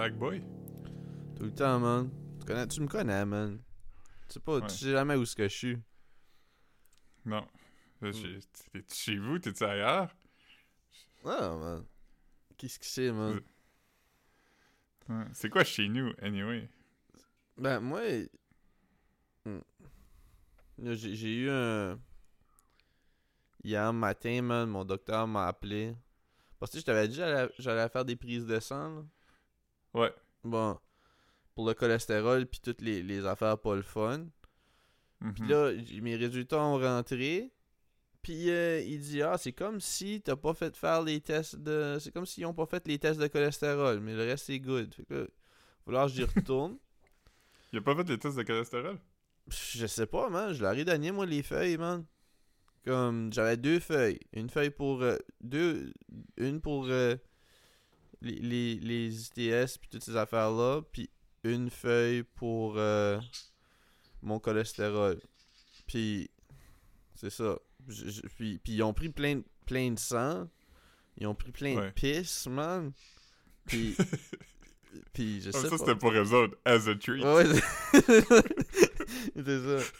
slack boy? Tout le temps, man. Tu, connais, tu me connais, man. Tu sais pas, Ouais. tu sais jamais où ce que je suis. Non. T'es-tu chez vous? T'es-tu ailleurs? Ah, man. Qu'est-ce que c'est, man? Ouais. C'est quoi chez nous, anyway? Ben, moi. hmm. J'ai eu un. Hier matin, man, mon docteur m'a appelé. Parce que je t'avais dit que j'allais- j'allais faire des prises de sang, là. Ouais. Bon. Pour le cholestérol, puis toutes les, les affaires pas le fun. Puis Mhm. là, mes résultats ont rentré. Puis euh, il dit Ah, c'est comme si t'as pas fait faire les tests de. C'est comme s'ils ont pas fait les tests de cholestérol, mais le reste c'est good. Fait que là, falloir que j'y retourne. Il a pas fait les tests de cholestérol? Je sais pas, man. Je leur ai donné, moi, les feuilles, man. Comme, j'avais deux feuilles. Une feuille pour... euh, deux... Une pour euh, les, les, les ITS puis toutes ces affaires-là. Puis une feuille pour euh, mon cholestérol. Puis, c'est ça. Je- je- puis, puis ils ont pris plein, de- plein de sang. Ils ont pris plein de pisse, man. Puis... puis, je Ah, sais ça, pas. c'était pour eux autres, as a treat. Ouais, c'est ça.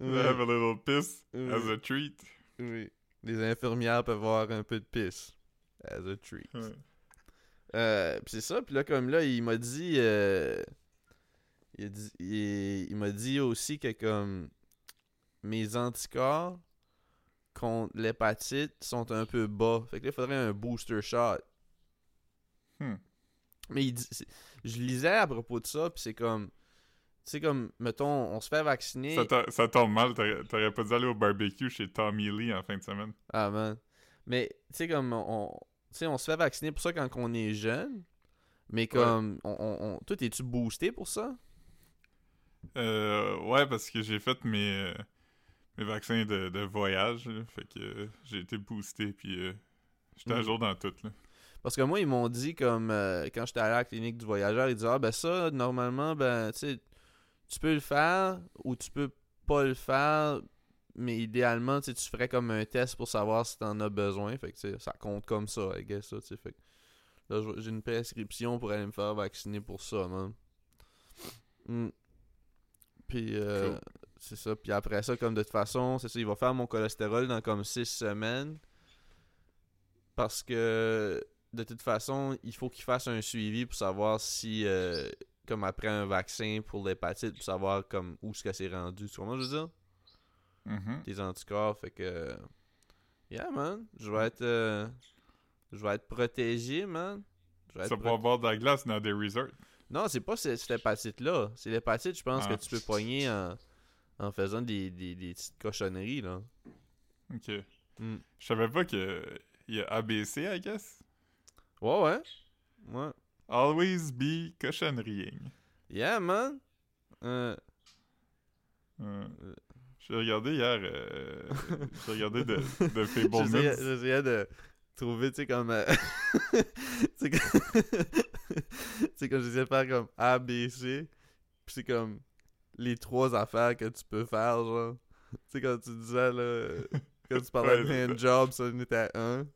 Ouais, have a little piss Ouais. as a treat. oui. Les infirmières peuvent avoir un peu de pisse. As a treat. Ouais. Euh, pis c'est ça, puis là, comme là, il m'a dit, euh, il, m'a dit aussi que comme mes anticorps contre l'hépatite sont un peu bas. Fait que là, il faudrait un booster shot. Hmm. Mais il dit, je lisais à propos de ça, puis c'est comme, tu sais, comme, mettons, on se fait vacciner. Ça, ça tombe mal, t'aurais pas dû aller au barbecue chez Tommy Lee en fin de semaine. Ah, man. Mais, tu sais, comme, on, sais, on se fait vacciner pour ça quand on est jeune. Mais comme, on, on, on- toi, es-tu boosté pour ça? Euh, ouais, parce que j'ai fait mes, euh, mes vaccins de, de voyage, là. fait que euh, j'ai été boosté, puis euh, j'étais à Mm. jour dans tout, là. Parce que moi, ils m'ont dit, comme, euh, quand j'étais allé à la clinique du voyageur, ils disaient, ah, ben ça, normalement, ben, tu sais, tu peux le faire ou tu peux pas le faire. Mais idéalement, tu ferais comme un test pour savoir si t'en as besoin. Fait que, ça compte comme ça, I guess, ça. Fait que là, j'ai une prescription pour aller me faire vacciner pour ça, man. Mm. Puis, euh, Cool. c'est ça. Puis après ça, comme de toute façon, c'est ça, il va faire mon cholestérol dans comme 6 semaines. Parce que, de toute façon, il faut qu'il fasse un suivi pour savoir si, euh, comme après un vaccin pour l'hépatite, pour savoir comme où est-ce que c'est rendu. Tu comprends, ce que je veux dire? Mhm. tes anticorps. Fait que. Yeah, man. Je vais être. euh, je vais être protégé, man. Je vais Ça être va boire de la glace dans des resorts. Non, c'est pas ce- cette hépatite-là. C'est l'hépatite, je pense, Ah. que tu peux pogner en, en faisant des, des, des petites cochonneries, là. Ok. Mm. Je savais pas que il y a ABC, I guess. Ouais, ouais. Ouais. Always be cochonnerying. Yeah, man. Euh, Euh, J'ai regardé hier, euh, j'ai regardé de, de Fablemans. j'essayais de trouver, tu sais, comme. euh, tu sais, comme j'essayais de faire comme A, B, C. Puis c'est comme les trois affaires que tu peux faire, genre. Tu sais, quand tu disais, là. Quand tu parlais Ouais, de c'est hand job, ça en était un.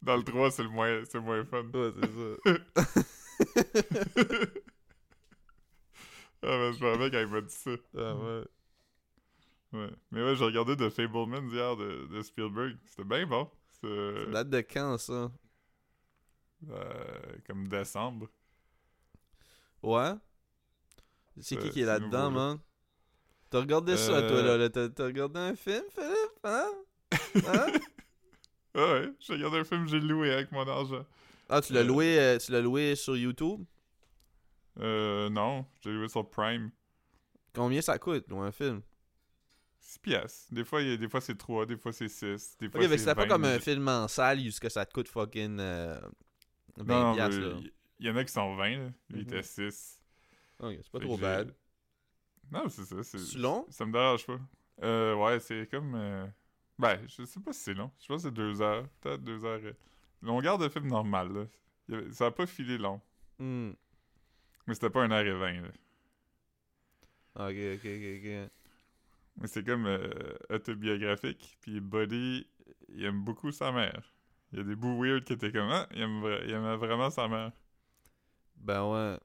Dans le 3, c'est le moins, c'est le moins fun. Ouais, c'est ça. Ah, ben, je me rappelle quand il m'a dit ça. Ah, ouais. Ouais. Mais ouais, j'ai regardé The Fablemans hier de, de Spielberg. C'était bien bon. Ça date de quand, ça? Euh, comme décembre. Ouais. C'est qui Euh, qui est là-dedans, man? T'as regardé ça, toi, Euh, là là? T'as regardé un film, Philippe Hein? Hein? Ah ouais, j'ai regardé un film j'ai loué avec mon argent. Ah, tu l'as Euh, loué, euh, tu l'as loué sur YouTube? Euh, non, j'ai loué sur Prime. Combien ça coûte, louer un film? 6 piastres. Des fois, il y a- des fois c'est 3, des fois c'est 6. Des fois Ok, mais c'est pas 20, comme un film en salle, que ça te coûte fucking euh, 20 Non, non, piastres, il y en a qui sont 20, là. Lui, Mhm. était 6. Ok, c'est pas Fait trop bad. Non, c'est ça. C'est long? Ça me dérange pas. Euh, ouais, c'est comme. euh, Ben, je sais pas si c'est long. Je pense que c'est 2 heures. Peut-être 2 heures. euh. Longueur de film normal, là. Avait- Ça a pas filé long. Hmm. Mais c'était pas 1h20, là. Ok, ok, ok, ok. Mais c'est comme euh, autobiographique. Puis Buddy, il aime beaucoup sa mère. Il y a des bouts weird qui étaient comme Ah, il, aime vra- il aimait vraiment sa mère. Ben ouais.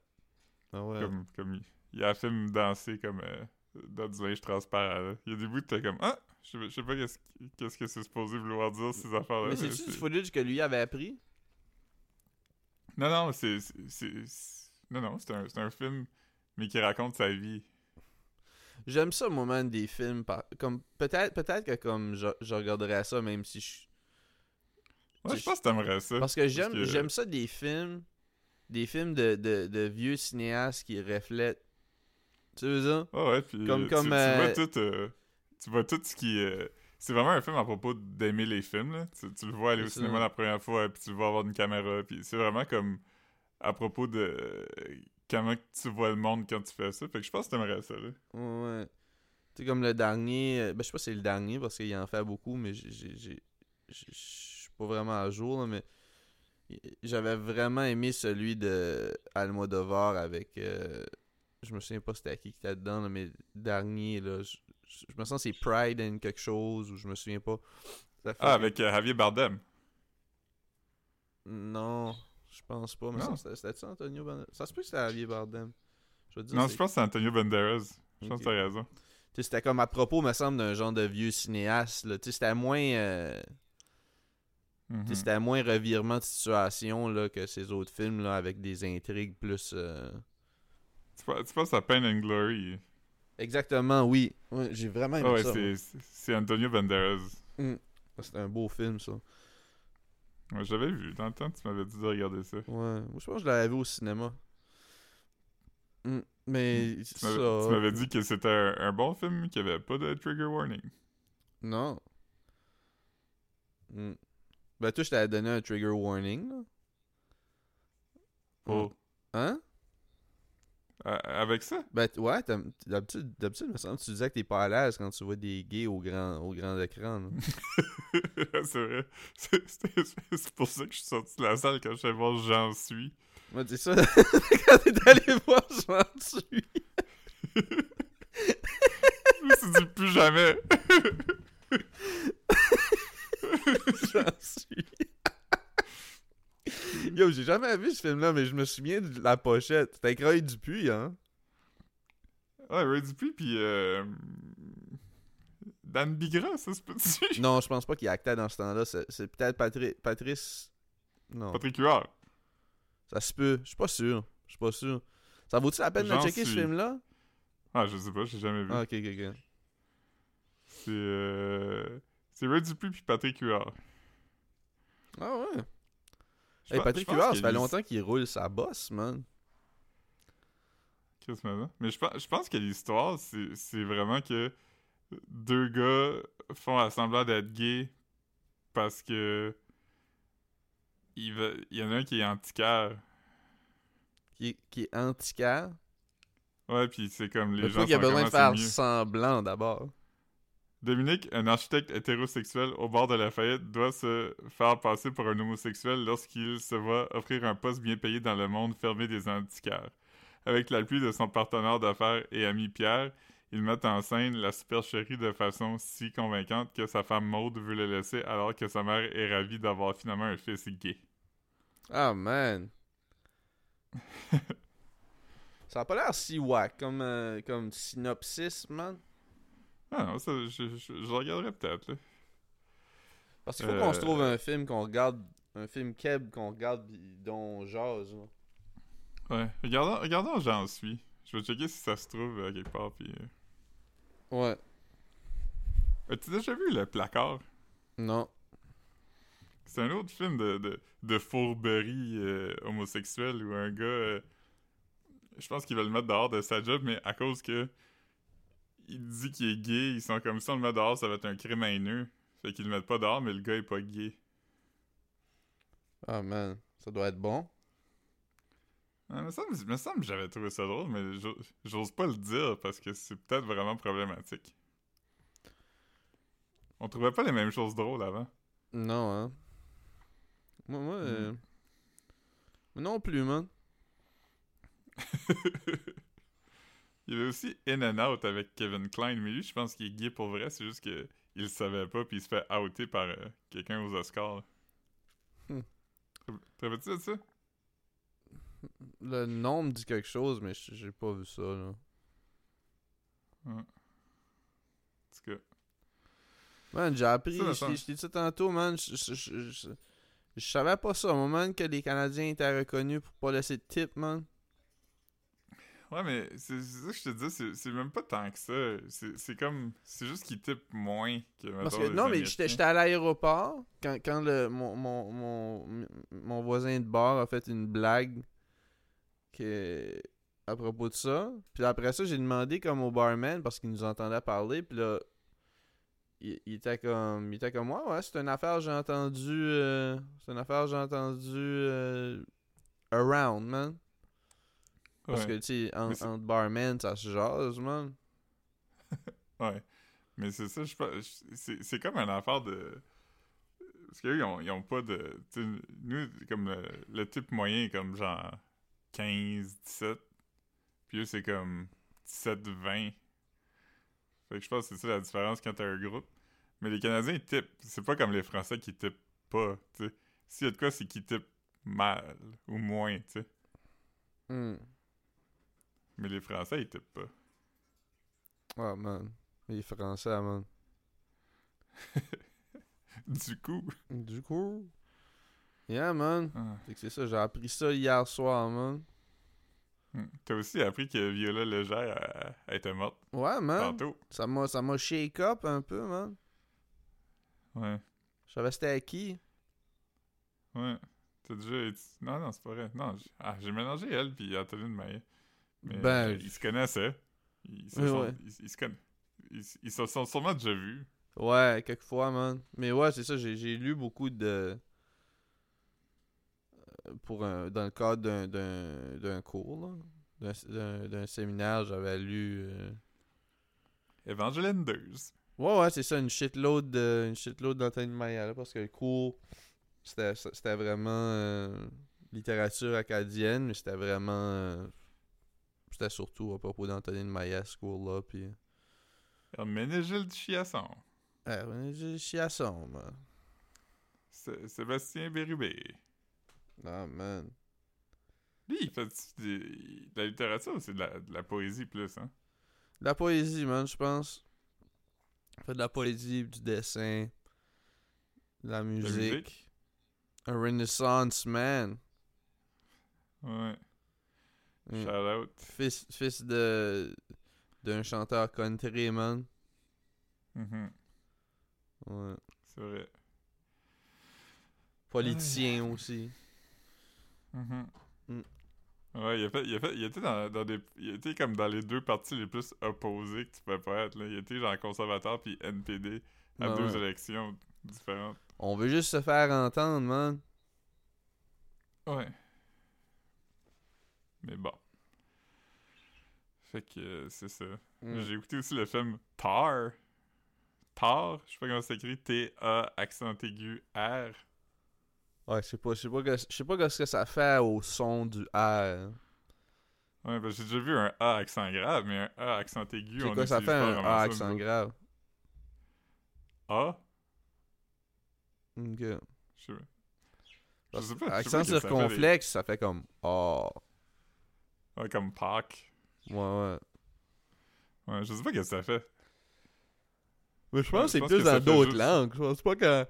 Ben ouais. Comme, comme il, il a un film dansé comme euh, dans du linge transparent. là. Il y a des bouts que t'es comme Ah! Je sais pas- je sais pas qu'est-ce qui- qu'est-ce que c'est supposé vouloir dire ces affaires-là. Mais c'est-tu du footage que lui avait appris? Non, non, c'est. c'est- c'est- c'est- Non, non, c'est un, c'est un film, mais qui raconte sa vie. J'aime ça, moi, man, des films. par- Comme, peut-être peut-être que comme je, je regarderais ça, même si je... Ouais, je pense que t'aimerais ça. Parce que j'aime que- j'aime ça des films, des films de, de, de vieux cinéastes qui reflètent. Tu veux ça? Ouais, ouais, puis Comme- comme, tu, tu euh, vois tout, euh, tu vois tout ce qui est... C'est vraiment un film à propos d'aimer les films, là. Tu, tu le vois aller au cinéma la première fois, puis tu le vois avoir une caméra, puis c'est vraiment comme à propos de comment tu vois le monde quand tu fais ça. Fait que je pense que t'aimerais ça, là. Ouais. Tu sais, comme le dernier. euh, Ben, je sais pas si c'est le dernier parce qu'il en fait beaucoup, mais j'ai. Je suis pas vraiment à jour, là, mais. J'avais vraiment aimé celui de Almodovar avec. euh, Je me souviens pas c'était à qui qui était dedans, là, mais le dernier, là. Je, me sens que c'est Pride and quelque chose, ou je me souviens pas. Ça fait Ah, avec euh, Javier Bardem. Non, je pense pas. Mais Non. ça, c'était Antonio Banderas? Ça se peut que c'était Javier Bardem. Je veux dire, Non, c'est- je pense que c'est Antonio Banderas. Je pense que t'as raison. Tu sais, c'était comme à propos, me semble, d'un genre de vieux cinéaste. Là. Tu sais, C'était moins. euh, Mhm. C'était moins revirement de situation là, que ces autres films là, avec des intrigues plus. euh, Tu penses tu penses à Pain and Glory? Exactement, oui. Ouais, J'ai vraiment aimé Ah ouais, ça. c'est- c'est c'est Antonio Banderas. moi. C'était un beau film, ça. Ouais, J'avais vu. Dans le temps, tu m'avais dit de regarder ça. Ouais. Moi, je pense que je l'avais vu au cinéma. Mm. Mais Tu ça. m'avais dit que c'était un, un bon film qui avait pas de trigger warning. Non. Mm. Ben, toi, je t'avais donné un trigger warning. Là. Oh. Hein? Avec ça? Ben, ouais, d'habitude, d'habitude, me semble que tu disais que t'es pas à l'aise quand tu vois des gays au grand, au grand écran. c'est vrai. C'est- pour ça que je suis sorti de la salle quand je suis voir J'en suis. Moi, c'est ça. quand t'es allé voir, j'en suis. Je me suis dit plus jamais. J'en suis. Yo, j'ai jamais vu ce film-là, mais je me souviens de la pochette. C'était Croix Dupuis, hein? Ouais, Ray Dupuis pis euh... Dan Bigra, ça se peut-tu? Non, je pense pas qu'il actait dans ce temps-là. C'est, peut-être Patri- Patrice. Non. Patrick Huard. Ça se peut. Je suis pas sûr. Je suis pas sûr. Ça vaut-tu la peine de checker ce film-là? Ah, je sais pas, j'ai jamais vu. Ah, ok, ok, ok. C'est euh... C'est Ray Dupuis pis Patrick Huard. Ah ouais. Je Hey, Patrick je Huard, ça fait longtemps qu'il roule sa bosse, man. Qu'est-ce que Mais je pense, je pense que l'histoire, c'est vraiment que deux gars font à semblant d'être gays parce que il, y en a un qui est antiquaire. Qui, est- qui est antiquaire. Ouais, puis c'est comme les Mais gens pourquoi qu'il a besoin de Ah, faire semblant d'abord? Dominique, un architecte hétérosexuel au bord de la faillite, doit se faire passer pour un homosexuel lorsqu'il se voit offrir un poste bien payé dans le monde fermé des antiquaires. Avec l'appui de son partenaire d'affaires et ami Pierre, ils mettent en scène la supercherie de façon si convaincante que sa femme Maude veut le laisser alors que sa mère est ravie d'avoir finalement un fils gay. Ah, man. ça a pas l'air si whack comme, euh, comme synopsis, man. Ah non, ça, je, je, je regarderai peut-être. là. Parce qu'il faut Euh, qu'on se trouve un film qu'on regarde, un film keb qu'on regarde dont on jase. là. Ouais, regardons, regardons j'en suis. Je vais checker si ça se trouve à quelque part. Puis, euh. Ouais. As-tu déjà vu le placard? Non. C'est un autre film de, de, de fourberie euh, homosexuelle où un gars, euh, je pense qu'il va le mettre dehors de sa job, mais à cause que il dit qu'il est gay, ils sont comme si on le met dehors, ça va être un crime haineux. Fait qu'ils le mettent pas dehors, mais le gars est pas gay. Ah, man. Ça doit être bon. Ah, me semble, me semble que j'avais trouvé ça drôle, mais j'o- j'ose pas le dire parce que c'est peut-être vraiment problématique. On trouvait pas les mêmes choses drôles avant. Non, hein. Moi, moi, euh, moi non plus, man. Il y avait aussi In and Out avec Kevin Klein, mais lui, je pense qu'il est gay pour vrai, c'est juste que il le savait pas, puis il se fait outer par euh, quelqu'un aux Oscars. Hmm. Te rappelles-tu de ça? Le nom me dit quelque chose, mais j'ai pas vu ça, là. En tout cas. Man, j'ai appris, Ça, je ça. t'ai- dit ça tantôt, man. Je savais pas ça, au moment que les Canadiens étaient reconnus pour pas laisser de tip, man. Ouais, mais c'est ça que je te dis, c'est- même pas tant que ça. C'est comme. C'est juste qu'ils typent moins que. Parce que, non, mais j'étais à l'aéroport quand, quand le, mon, mon, mon, mon voisin de bar a fait une blague que, à propos de ça. Puis après ça, j'ai demandé comme au barman parce qu'il nous entendait parler. Puis là, il, il était comme il était comme ouais, ouais, c'est une affaire, j'ai entendu. euh, c'est une affaire, j'ai entendu. euh, around, man. Parce Ouais. que, tu sais, en- entre barman, ça se jase, man. Ouais. Mais c'est ça, je C'est comme une affaire de. Parce qu'eux, ils ont, ils ont pas de. nous, comme le, le type moyen est comme genre 15, 17. Puis eux, c'est comme 17, 20. Fait que je pense que c'est ça la différence quand t'as un groupe. Mais les Canadiens, ils typent. C'est pas comme les Français qui typent pas, tu sais. S'il y a de quoi, c'est qu'ils typent mal ou moins, tu sais. Hmm. Mais les Français, ils typent pas. Ah, man. Les Français, man. Du coup. Du coup. Yeah, man. ah. Fait que c'est ça, j'ai appris ça hier soir, man. Hmm. T'as aussi appris que Viola Légère elle, elle était morte Ouais, man. tantôt. Ça m'a, ça m'a shake up un peu, man. Ouais. Je savais c'était à qui. Ouais. T'as déjà. Non, non, c'est pas vrai. Non, j'ai ah, j'ai mélangé elle puis Anthony de Maillet. Ben, euh, ils se connaissaient. Ils se, sont, ouais. ils, ils se conna- ils, ils se sont sûrement déjà vus. Ouais, quelquefois, man. Mais ouais, c'est ça, j'ai, lu beaucoup de. euh, Pour un, dans le cadre d'un, cours, là. D'un, séminaire, j'avais lu. euh, Evangeline Deuse. Ouais, ouais, c'est ça, une shitload de, une shitload d'Anthony Maya, là, parce que le cours, c'était, c'était vraiment euh, littérature acadienne, mais c'était vraiment, euh, c'était surtout à propos d'Anthony Maya, ce cours-là, puis... Herménégilde Chiasson. Eh, ouais, j'ai chiasson, man. Sé- Sébastien Bérubé. Ah, man. Lui, il fait de la littérature ou c'est de la, de la poésie plus, hein? De la poésie, man, je pense. Il fait de la poésie, du dessin, de la musique. la musique? Un renaissance man. Ouais. Mm. Shout out. Fils, fils de d'un chanteur country, man. Mhm. Ouais. C'est vrai. Politicien aussi. Mhm. Mm. Ouais, il a fait, il a fait, il était dans, dans des, il était comme dans les deux partis les plus opposés que tu peux pas être, là. Il était genre conservateur puis NPD à deux ouais. élections différentes. On veut juste se faire entendre, man. Ouais. Mais bon. Fait que euh, c'est ça. Mm. J'ai écouté aussi le film Tar. Tar, je sais pas comment ça s'écrit, T-A accent aigu R. Ouais, je sais pas, je sais pas, que- je sais pas ce que ça fait au son du R. Ouais, ben j'ai déjà vu un A accent grave, mais un A accent aigu, on quoi ça fait pas un A accent grave? A? Ok. Je sais pas. Je sais pas. Accent pas que ça fait des- circonflexe, ça fait comme Oh. Ouais, comme Pâques. Ouais, ouais. Ouais, je sais pas ce que ça fait. Mais je pense que c'est plus dans d'autres juste- langues. Je pense pas qu'en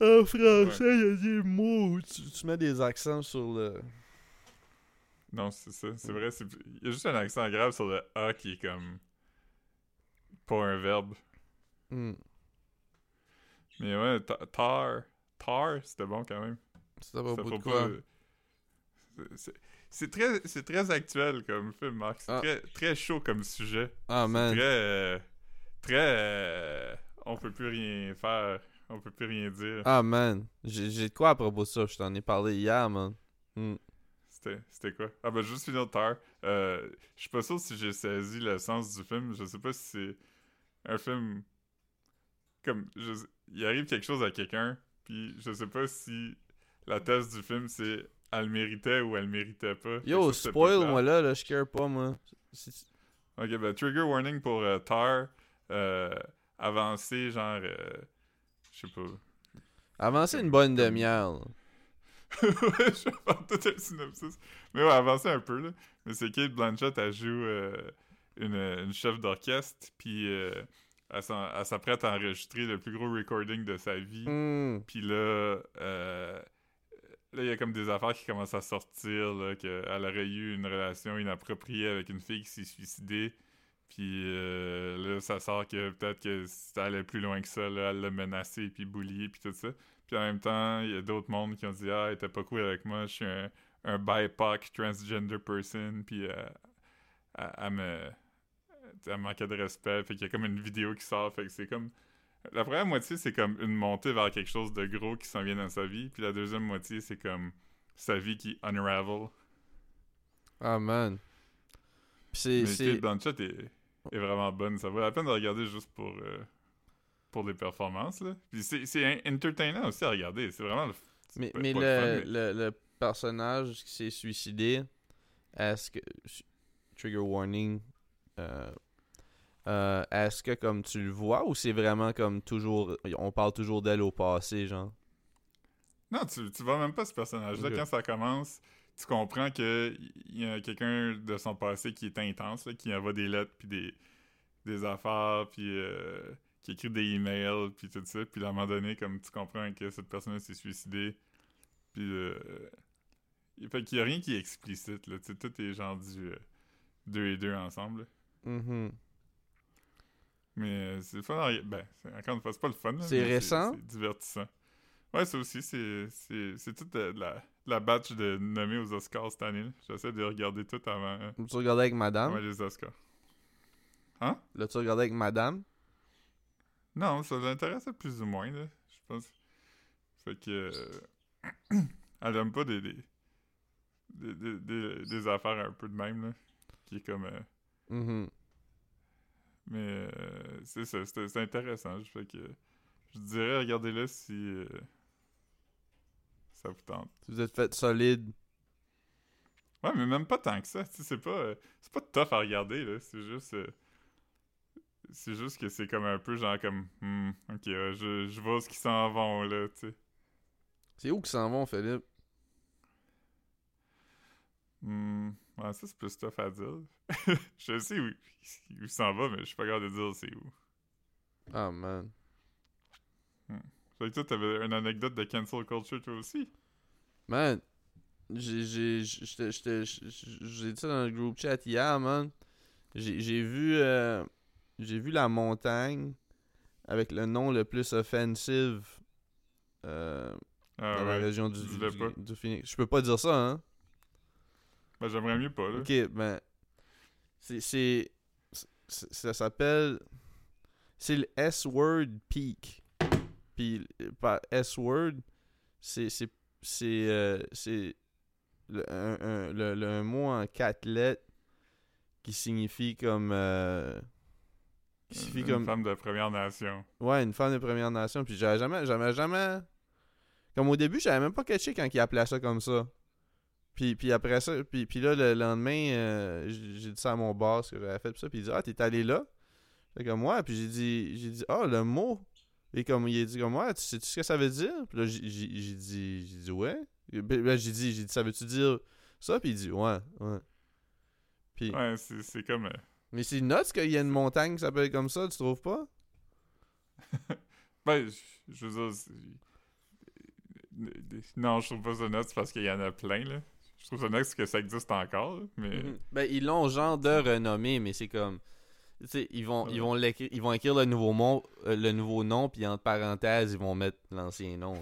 en français, il y a des mots où tu, tu mets des accents sur le. Non, c'est ça. C'est vrai. c'est- Il y a juste un accent grave sur le A qui est comme. Pas un verbe. Hmm. Mais ouais, ta- tar. Tar, c'était bon quand même. De quoi? pas- c'est- C'est très, c'est très actuel comme film, Marc. C'est Ah. très, très chaud comme sujet. Ah, man. Très. euh, très. euh, on peut plus rien faire. On peut plus rien dire. Ah, man. J'ai de quoi à propos de ça? Je t'en ai parlé hier, man. Hmm. C'était, quoi? Ah ben juste finir tard. Euh, je suis pas sûr si j'ai saisi le sens du film. Je sais pas si c'est un film comme je il arrive quelque chose à quelqu'un, puis je sais pas si la thèse du film c'est elle le méritait ou elle le méritait pas. Yo, ça, spoil, moi là, là, je care pas, moi. Ok, ben trigger warning pour euh, Tar. Euh, avancer genre, euh, je sais pas. Avancer une bonne demi-heure. je vais faire tout un synopsis. Mais ouais, avancer un peu, là. Mais c'est Kate Blanchett, elle joue une, une, chef d'orchestre, puis elle s'apprête à enregistrer le plus gros recording de sa vie. Hmm. Puis là, là, il y a comme des affaires qui commencent à sortir, là, qu'elle aurait eu une relation inappropriée avec une fille qui s'est suicidée. Puis là, ça sort que peut-être que ça allait plus loin que ça, là, elle l'a menacé, puis boulié, puis tout ça. Puis en même temps, il y a d'autres mondes qui ont dit Ah, elle était pas cool avec moi, je suis un, un BIPOC transgender person, puis euh, elle, me. Elle manquait de respect, fait qu'il y a comme une vidéo qui sort, fait que c'est comme. La première moitié, c'est comme une montée vers quelque chose de gros qui s'en vient dans sa vie, puis la deuxième moitié, c'est comme sa vie qui unravel. Ah man. c'est. Mais Kate Blanchett est, est, vraiment bonne, ça vaut la peine de regarder juste pour. Euh, pour des performances. Là. Puis c'est entertainant aussi à regarder. C'est vraiment le, Mais, mais, le, le, le, personnage qui s'est suicidé, est-ce que. Trigger warning. Euh, euh, est-ce que comme tu le vois ou c'est vraiment comme toujours. On parle toujours d'elle au passé, genre? Non, tu, tu vois même pas ce personnage-là. Quand ça commence, tu comprends qu'il y a quelqu'un de son passé qui est intense, là, qui envoie des lettres puis des, des affaires, puis. Euh, qui écrit des emails, puis tout ça. Puis à un moment donné, comme tu comprends que cette personne s'est suicidée, puis... Euh, fait qu'il n'y a rien qui est explicite, là. Tu sais, tout est genre du 2 euh, et 2 ensemble. Mais euh, c'est fun. Ben, encore une fois, c'est pas le fun. C'est récent? C'est divertissant. Ouais, ça aussi, c'est toute la, la batch de nommés aux Oscars cette année. J'essaie de regarder tout avant. Tu regardais avec madame? Avant les Oscars. Hein? Là, tu regardais avec madame? Non, ça l'intéressait plus ou moins, là, je pense. Fait que... Euh, elle aime pas des des, des, des, affaires un peu de même, là. Qui est comme... Euh, mm-hmm. Mais euh, c'est ça, c'est intéressant. Fait que je dirais, regardez-le si ça vous tente. Si vous êtes fait solide. Ouais, mais même pas tant que ça. C'est pas, c'est pas tough à regarder, là. C'est juste... C'est juste que c'est comme un peu genre comme hmm, ok je, je vois ce qu'ils s'en vont là tu sais. C'est où qu'ils s'en vont Philippe? Hmm, ouais, ça c'est plus tough à dire. je sais où, où il s'en va, mais je suis pas capable de dire c'est où. Ah man. Hmm. Fait que toi t'avais une anecdote de cancel culture toi aussi? Man, j'ai dit ça dans le groupe chat hier man. J'ai vu euh, j'ai vu la montagne avec le nom le plus offensive euh, ah dans la région du, du, Phoenix. Je peux pas dire ça, hein? Ben, j'aimerais mieux pas, là. Ok, ben. C'est. Ça s'appelle. C'est le S-Word Peak. Puis, par S-Word, c'est. C'est. C'est. Euh, le, un, le, le, mot en quatre lettres qui signifie comme. Euh, une, comme... femme de Première Nation. Ouais, une femme de Première Nation. Puis j'avais jamais, jamais, jamais. Comme au début, j'avais même pas catché quand il appelait ça comme ça. Puis, puis après ça, puis, puis là, le lendemain, euh, j'ai dit ça à mon boss que j'avais fait ça. Puis il dit Ah, t'es allé là Fait comme moi. Puis j'ai dit, j'ai dit Ah, le mot. Et comme il a dit comme moi, tu sais -tu ce que ça veut dire Puis là, j'ai dit, j'ai dit Ouais. Puis là, j'ai dit, j'ai dit Ça veut-tu dire ça Puis il dit Ouais, ouais. Puis. Ouais, c'est comme. Euh, mais c'est nuts qu'il y a une montagne qui s'appelle comme ça, tu trouves pas? ben, je veux dire... Non, je trouve pas ça nuts parce qu'il y en a plein, là. Je trouve ça nuts que ça existe encore, mais... Mhm. Ben, ils l'ont genre de renommé, mais c'est comme... Tu sais, ils vont, ils, vont ils vont écrire le nouveau, mot, euh, le nouveau nom, puis entre parenthèses, ils vont mettre l'ancien nom,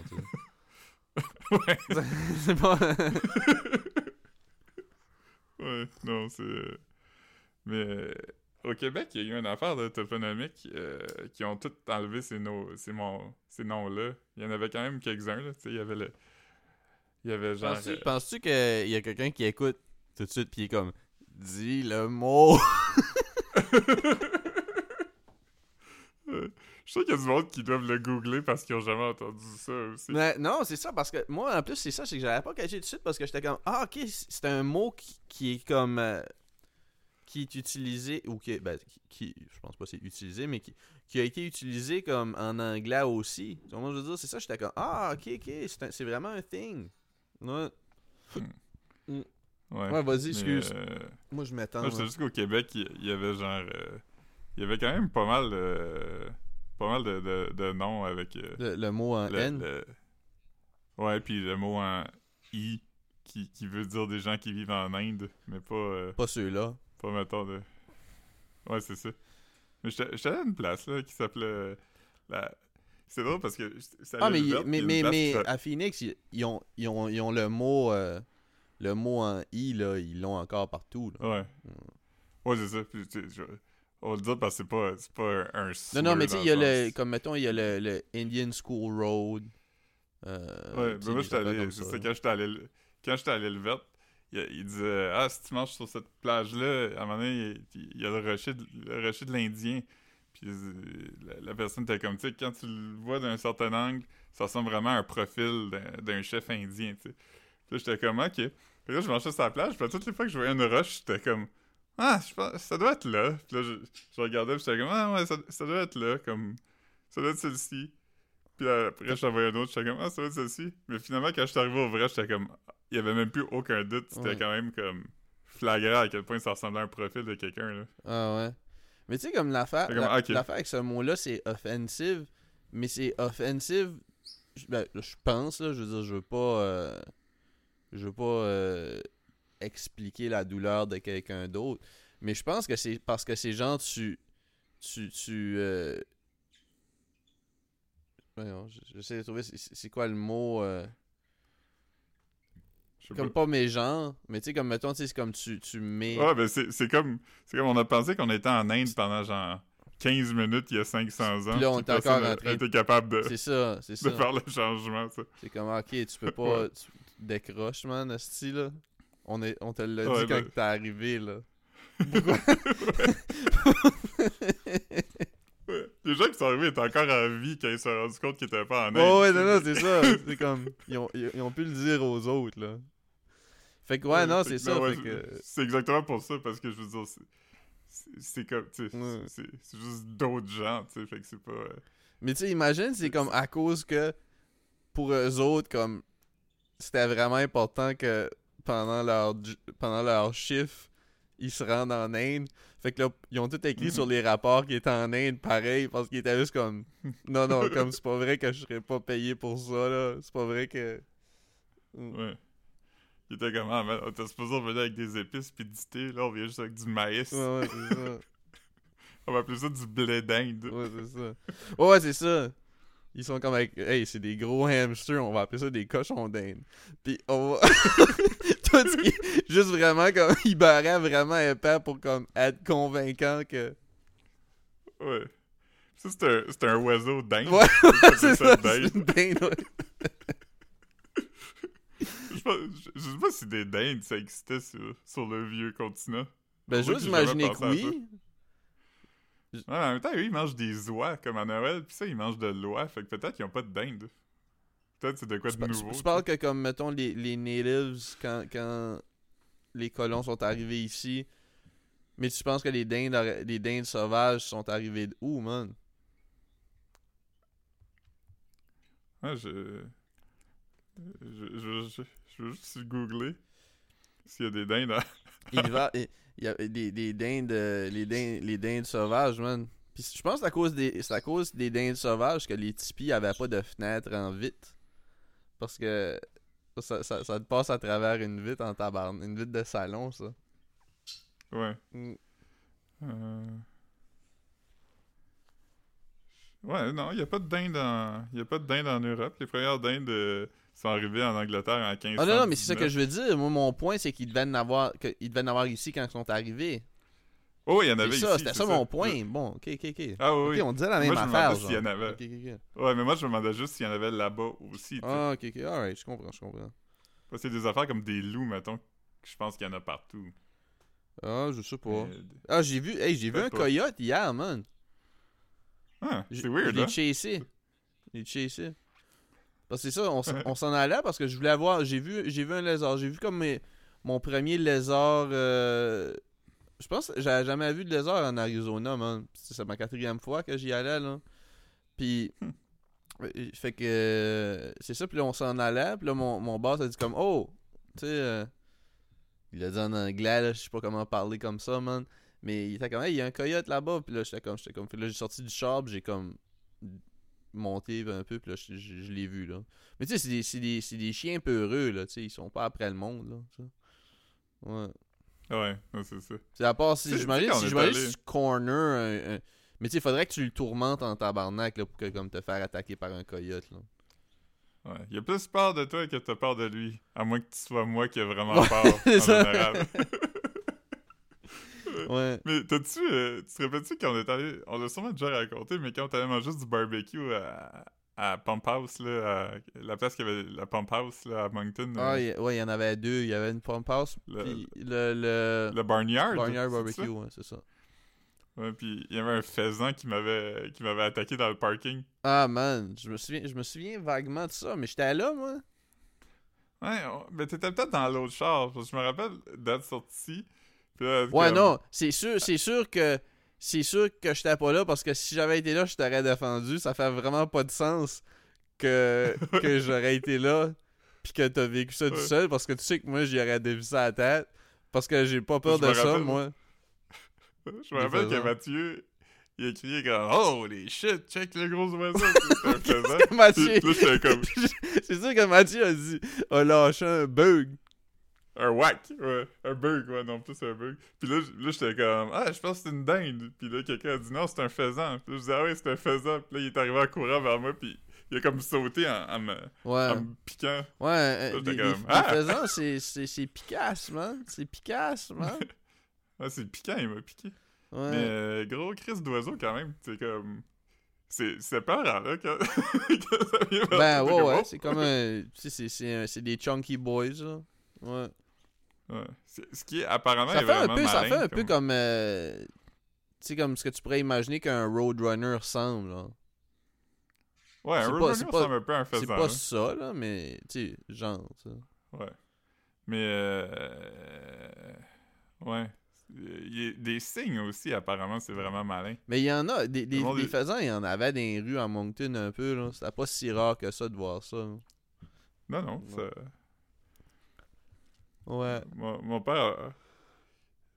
ouais. c'est pas... ouais, non, c'est... Mais euh, au Québec, il y a eu une affaire de toponomique euh, qui ont tout enlevé ces, ces, ces noms-là. Il y en avait quand même quelques-uns. Il y avait le. Il y avait genre. Penses-tu, euh, penses-tu qu'il y a quelqu'un qui écoute tout de suite puis est comme Dis le mot? Je sais qu'il y a du monde qui doivent le googler parce qu'ils ont jamais entendu ça aussi. Mais non, c'est ça, parce que moi, en plus, c'est ça, c'est que j'avais pas caché tout de suite parce que j'étais comme Ah, ok, c'est un mot qui, qui est comme qui est utilisé, ou qui, ben, qui, je pense pas c'est utilisé, mais qui, qui a été utilisé comme en anglais aussi. Donc, je veux dire, c'est ça, j'étais comme, ah, ok, ok, c'est vraiment un thing. Ouais. Ouais, Ouais, vas-y, excuse. euh, Moi, je m'attends. moi, je sais juste qu'au Québec, il y avait genre. euh, il y avait quand même pas mal de. Pas mal de, de, de noms avec. euh, Le, le mot en le- N. le- Ouais, puis le mot en I qui, qui veut dire des gens qui vivent en Inde, mais pas. euh, Pas ceux-là. pas mettons de. Ouais, c'est ça. Mais j'étais à une place là qui s'appelait. euh, La... C'est drôle parce que. Ah, mais, il- mais, mais, à Phoenix, ils, ils ont, ils, ont, ils ont le mot euh, le mot en I, là, ils l'ont encore partout. Là. Ouais. Ouais, c'est ça. Puis, je- On va le dire parce que c'est pas, pas un, Non, non, mais tu sais, il y a le, comme mettons, il y a le, le Indian School Road. Euh, Ouais, mais moi, des j'étais affaires allé. Je sais, quand j'étais allé. Quand j'étais allé le verte, il, il disait Ah, si tu marches sur cette plage-là, à un moment donné, il, il y a le rocher de, le rocher de l'Indien. Puis euh, la, la personne était comme, tu sais, quand tu le vois d'un certain angle, ça ressemble vraiment à un profil d'un- chef indien, tu sais. Puis là, j'étais comme, ok. Puis là, je marchais sur la plage, puis là, toutes les fois que je voyais une roche, j'étais comme, ah, je pense, ça doit être là. Puis là, je, je regardais, puis j'étais comme, ah, ouais, ça, ça doit être là, comme, ça doit être celle-ci. Puis là, après, j'en voyais un autre, j'étais comme, ah, ça doit être celle-ci. Mais finalement, quand je suis arrivé au vrai, j'étais comme, il y avait même plus aucun doute. C'était Ouais. quand même comme flagrant à quel point ça ressemblait à un profil de quelqu'un, là. Ah ouais. Mais tu sais, comme l'affaire la- ok. l'affaire avec ce mot-là, c'est offensive. Mais c'est offensive. je- Ben, je pense, là, je veux dire, je veux pas. euh, je veux pas euh, expliquer la douleur de quelqu'un d'autre. Mais je pense que c'est parce que ces gens, tu. Tu. tu euh, voyons, J'essaie de trouver. c'est- quoi le mot Comme pas mes genres. Mais tu sais, comme mettons, c'est comme tu, tu mets. Ouais, ben c'est comme, c'est comme on a pensé qu'on était en Inde pendant genre 15 minutes il y a 500 ans. Puis là, on est encore en train été capable de, C'est ça, c'est de ça. faire le changement, ça. C'est comme, ok, tu peux pas. Ouais. Tu décroches, man, esti, là. On, est, on te l'a Ouais, dit quand ben- t'es arrivé, là. Ouais. Les gens qui sont arrivés étaient encore en vie quand ils se sont rendus compte qu'ils étaient pas en Inde. Ouais, ouais, non, non, c'est ça. C'est comme. Ils ont, ils ont pu le dire aux autres, là. Fait que, ouais, non, c'est ça. ouais, fait que. C'est exactement pour ça, parce que je veux dire, c'est- comme, tu sais, Ouais. c'est juste d'autres gens, tu sais, fait que c'est pas... euh, Mais tu sais, imagine, c'est comme à cause que pour eux autres, comme. C'était vraiment important que pendant leur, pendant leur chiffre, ils se rendent en Inde. Fait que là, ils ont tout écrit Mhm. sur les rapports qui étaient en Inde, pareil, parce qu'ils étaient juste comme. Non, non, comme c'est pas vrai que je serais pas payé pour ça, là. C'est pas vrai que. Ouais. Il était comme, ah, man, on était supposé revenir avec des épices pis du thé, là, on vient juste avec du maïs. Ouais, ouais, c'est ça. On va appeler ça du blé d'Inde. Ouais, c'est ça. Ouais, ouais, c'est ça. Ils sont comme avec. Hey, c'est des gros hamsters, on va appeler ça des cochons d'Inde. Puis on va. Qui est juste vraiment comme. Il barrait vraiment épais pour comme être convaincant que. Ouais. Ça, c'est un, oiseau d'Inde. Ouais, C'est ça. C'est une dinde, ouais. Je, je- je sais pas si des dindes ça existait sur, sur le vieux continent. Ben, j'ose imaginer que oui. En même temps, eux, ils mangent des oies comme à Noël, pis ça, ils mangent de l'oie, fait que peut-être qu'ils ont pas de dinde. Peut-être c'est de quoi Je, de pa- nouveau. je parle que comme, mettons, les, les natives, quand, quand les colons sont arrivés ici. Mais tu penses que les dindes, les dindes sauvages sont arrivés d'où, man? Ouais, je... Je, je, je, veux juste googler s'il y a des dindes à... il va il il y a des, des dindes euh, les dindes les dindes sauvages man puis je pense que c'est à cause des c'est à cause des dindes sauvages que les tipis avaient pas de fenêtre en vitre parce que ça, ça, ça te passe à travers une vitre en tabarne une vitre de salon ça Ouais. Mm. Euh... Ouais, non, il n'y a pas de dinde en... Il y a pas de dinde en Europe. Les premières dindes euh, sont arrivées en Angleterre en 15 ah non non mais c'est ça que je veux dire moi mon point c'est qu'ils devaient en avoir que, ils devaient en avoir ici quand ils sont arrivés Oh, il y en avait ça ici, c'était c'est ça mon point bon ok ok ok Ah oui, on disait la Moi, même je me affaire demandais s'il y en avait. Ouais, mais moi, je me demandais juste s'il y en avait là-bas aussi. ah ok ok alright je comprends je comprends c'est des affaires comme des loups, mettons, que je pense qu'il y en a partout. ah je sais pas ah j'ai vu hey j'ai vu un pas. coyote hier man Ah, c'est weird, Je l'ai hein? chassé. Je l'ai chassé. Parce que c'est ça, on, s'en allait parce que je voulais avoir. J'ai vu, j'ai vu un lézard. J'ai vu comme mes- mon premier lézard. euh, je pense que j'avais jamais vu de lézard en Arizona, man. C'est ma quatrième fois que j'y allais, là. Puis. Hmm. Euh, Fait que c'est ça, puis là on s'en allait, puis là mon, mon boss a dit comme Oh, tu sais, euh, il a dit en anglais, là, je sais pas comment parler comme ça, man. Mais il était comme Hey, il y a un coyote là-bas, puis là j'étais comme, j'étais comme, puis là j'ai sorti du char, j'ai comme monté un peu, puis là je, je- je l'ai vu là. Mais tu sais, c'est des, des, des chiens peureux là, tu sais, ils sont pas après le monde là. Ouais. Ouais, c'est ça. C'est à part si tu sais, si tu corner un, un- mais tu sais, il faudrait que tu le tourmentes en tabarnak là, pour que, comme te faire attaquer par un coyote là. Ouais. Il a plus peur de toi que t'as peur de lui. À moins que tu sois moi qui ai vraiment peur, c'est en général. Ouais. Mais t'as-tu... euh, tu te rappelles-tu quand on est allé... On l'a sûrement déjà raconté, mais quand on allé manger du barbecue à, à Pump House, là, à la place qu'il y avait la Pump House, là, à Moncton, Ah, il y- ouais, il y en avait deux. Il y avait une pump house, le, puis le, le, le Barnyard. Barbecue, ouais, c'est ça. Ouais, puis il y avait un faisan qui m'avait qui m'avait attaqué dans le parking. Ah, man, je me souviens, je me souviens vaguement de ça, mais j'étais là, moi. Ouais, on- mais t'étais peut-être dans l'autre char, parce que je me rappelle d'être sorti. Là, Ouais, comme- non, c'est sûr, c'est sûr que. C'est sûr que j'étais pas là parce que si j'avais été là, je t'aurais défendu. Ça fait vraiment pas de sens que, que j'aurais été là puis que t'as vécu ça tout Ouais. seul parce que tu sais que moi j'y aurais ça à la tête parce que j'ai pas peur Je de ça, rappelle. moi. Je me rappelle que. Mathieu, il a crié comme Oh les shit, check le gros oiseau. Mathieu- c'est sûr que Mathieu a dit a lâché un bug. Un whack, ouais, un bug, ouais, non plus un bug. Puis là, là j'étais comme Ah, je pense que c'est une dinde. Puis là, quelqu'un a dit Non, c'est un faisan. Puis là, je dis Ah oui, c'est un faisan. Puis là, il est arrivé en courant vers moi, puis il a comme sauté en, en me, Ouais. en me piquant. Ouais, euh, des, comme, des Ah! faisans, c'est, c'est, c'est picasse, man. C'est picasse, man. C'est piquant, il m'a piqué. Ouais. Mais euh, gros crise d'oiseau quand même, c'est comme. C'est c'est peurant, là, quand, quand ça vient Ben ouais, ouais, oh! c'est comme un. Tu sais, c'est, c'est des chunky boys, là. Ouais. Ouais. C'est- Ce qui est apparemment Ça est fait un peu, ça fait un peu comme. euh, tu sais, comme ce que tu pourrais imaginer qu'un Roadrunner ressemble, là. Ouais, un c'est pas- Roadrunner c'est pas- ressemble un peu à un C'est faisan. pas hein. ça, là, mais. Tu sais, genre, ça. Ouais. Mais euh... Ouais. Il y a des signes aussi, apparemment, c'est vraiment malin. Mais il y en a. Des, des, Le monde des est- faisans, il y en avait dans les rues à Moncton un peu, là. C'était pas si rare que ça de voir ça. là. Non, non, ça... Ouais. Mon, mon père...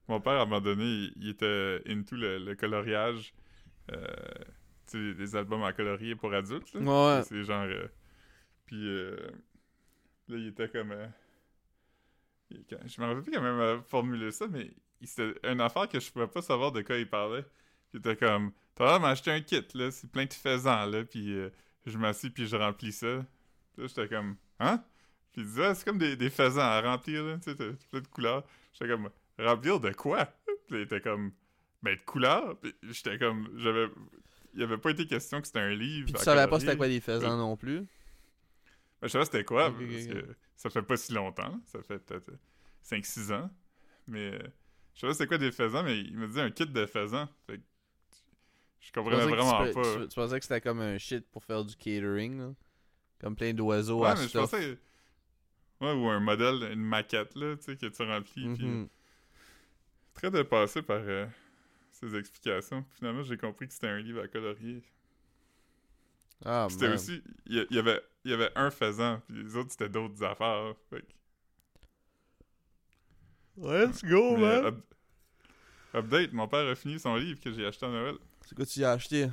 Mon père, à un moment donné, il, il était into le, le coloriage. Euh, tu sais, des albums à colorier pour adultes, là. Ouais. C'est genre... euh, Puis euh, là, il était comme... euh, il- quand- Je me rappelle plus il m'a formulé ça, mais c'était une affaire que je pouvais pas savoir de quoi il parlait. Puis il était comme... T'as l'air m'acheter un kit, là. C'est plein de faisans, là. Puis euh, je m'assis, puis je remplis ça. Puis là, j'étais comme... Hein? Puis il disait, Ah, c'est comme des, des faisans à remplir, là. Tu sais, plein de couleurs. J'étais comme... Remplir de quoi? Puis il était comme... Ben, de couleurs. Puis j'étais comme... J'avais... Il avait pas été question que c'était un livre. Puis tu savais pas c'était quoi des faisans non plus? Ben, je savais c'était quoi, parce que ça fait pas si longtemps. Ça fait peut-être 5-6 ans. Mais euh, je savais c'était quoi des faisans, mais il me dit un kit de faisans. Fait que je comprenais vraiment tu, pas. tu- tu pensais que c'était comme un shit pour faire du catering, là? Comme plein d'oiseaux ouais, à mais je pensais. Ouais, ou un modèle, une maquette, là, tu sais, que tu remplis. Puis Mhm. très dépassé par euh, ces explications. Finalement, j'ai compris que c'était un livre à colorier. Ah, Puis C'était man. aussi. Il y, avait, il y avait un faisan, puis les autres, c'était d'autres affaires. Fait que Let's go, Mais, up- update, mon père a fini son livre que j'ai acheté à Noël. C'est quoi tu y as acheté?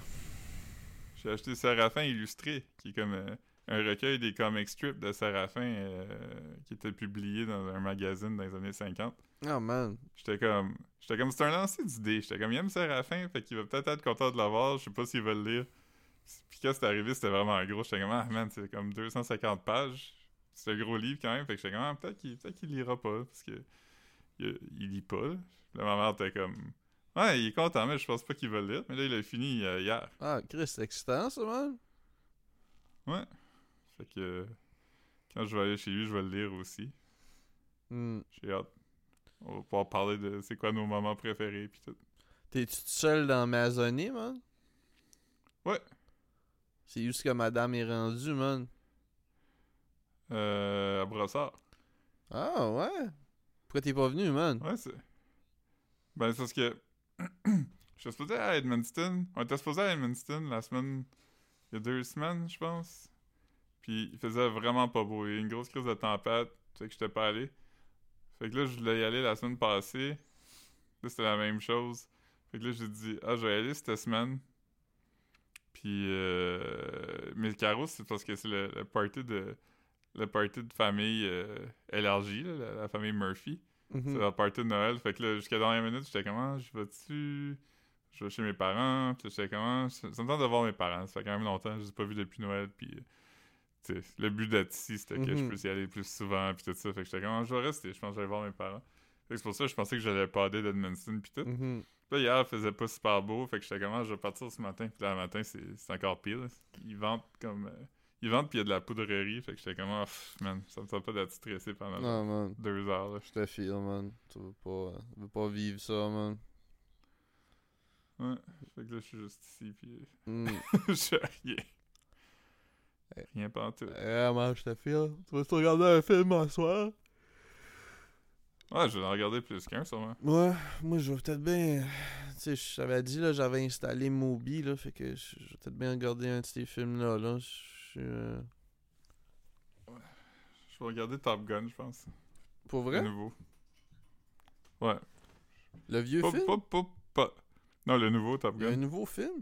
J'ai acheté Séraphin illustré, qui est comme euh, un recueil des comic strips de Séraphin euh, qui était publié dans un magazine dans les années 50. Ah, man. J'étais comme, j'étais comme, c'est un lancé d'idées. J'étais comme, il aime Séraphin, fait qu'il va peut-être être content de l'avoir. Je sais pas s'il va le lire. Puis quand c'est arrivé, c'était vraiment gros. J'étais comme, ah man, c'est comme 250 pages. C'est un gros livre quand même. Fait que j'étais comme, ah, peut-être qu'il peut lira pas. Parce que il, il lit pas. Là, Là, ma mère était comme, ouais, il est content, mais je pense pas qu'il va le lire. Mais là, il a fini euh, hier. Ah, Chris, c'est excitant, ça, man. Ouais. Fait que quand je vais aller chez lui, je vais le lire aussi. Hmm. J'ai hâte. On va pouvoir parler de c'est quoi nos moments préférés puis tout. T'es-tu tout seul dans ma maisonnée, man? Ouais. C'est juste que madame est rendue, man? Euh, à Brossard. Ah, ouais? Pourquoi t'es pas venu, man? Ouais, c'est. Ben, c'est parce que. je suis supposé à Edmundston. On était supposé à Edmundston la semaine il y a deux semaines, je pense. Puis il faisait vraiment pas beau. Il y a eu une grosse crise de tempête, fait que j'étais pas allé. Fait que là, je voulais y aller la semaine passée. Là, c'était la même chose. Fait que là, j'ai dit, ah, je vais y aller cette semaine. Puis, euh, mais Caro, c'est parce que c'est le, le party de le party de famille euh, élargie, là, la, la famille Murphy. Mhm. C'est la party de Noël. Fait que là, jusqu'à la dernière minute, j'étais comment, je vais-tu? Je vais chez mes parents. Puis j'étais comment. Ça ça me tente de voir mes parents. Ça fait quand même longtemps. Je les ai pas vus depuis Noël. Puis, euh, tu sais, le but d'être ici, c'était que je Mhm. puisse y aller plus souvent. Puis tout ça. Fait que j'étais comment, je vais rester. Je pense que j'allais voir mes parents. C'est pour ça que je pensais que j'allais padder d'Edmundston. Puis tout. Mhm. Là, hier, il faisait pas super beau. Fait que j'étais comment, je vais partir ce matin. Puis là, le matin, c'est encore pire. là. Ils vendent comme. euh, ils vendent, puis il y a de la poudrerie. Fait que j'étais comment, pff, man, ça me tente pas d'être stressé pendant Non, man. deux heures. Là. Je te file, man. Tu veux pas, euh, tu veux pas vivre ça, man. Ouais. Fait que là, je suis juste ici. Puis. Mm. J'ai rien. Rien pas tout. Vraiment, je te file. Tu vas te regarder un film un soir? Ouais, je vais en regarder plus qu'un, sûrement. Ouais, moi je vais peut-être bien. Tu sais, je t'avais dit, là, j'avais installé Mobi, là, fait que je vais peut-être bien regarder un de ces films-là, là. Je euh, Je vais regarder Top Gun, je pense. Pour Le vrai? nouveau. Ouais. Le vieux film? Non, le nouveau Top Il y a un Gun. nouveau film?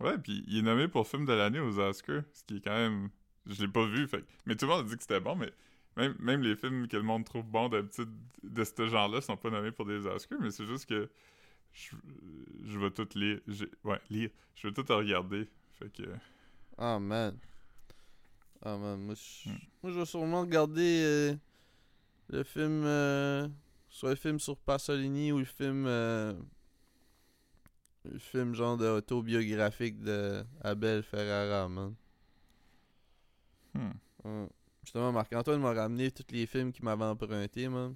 Ouais, puis il est nommé pour film de l'année aux Oscars, ce qui est quand même... Je l'ai pas vu, fait... Mais tout le monde a dit que c'était bon, mais même, même les films que le monde trouve bons d'habitude de ce genre-là sont pas nommés pour des Oscars, mais c'est juste que je, je vais tout lire. Ouais, lire. Je vais tout regarder. Fait que... Ah, man. Ah, man. Moi, je, Hmm. moi, je vais sûrement regarder euh, le film. euh, soit le film sur Pasolini ou le film. euh, film genre de autobiographique de Abel Ferrara, man. hmm. Ouais. Justement, Marc-Antoine m'a ramené tous les films qu'il m'avait empruntés, man.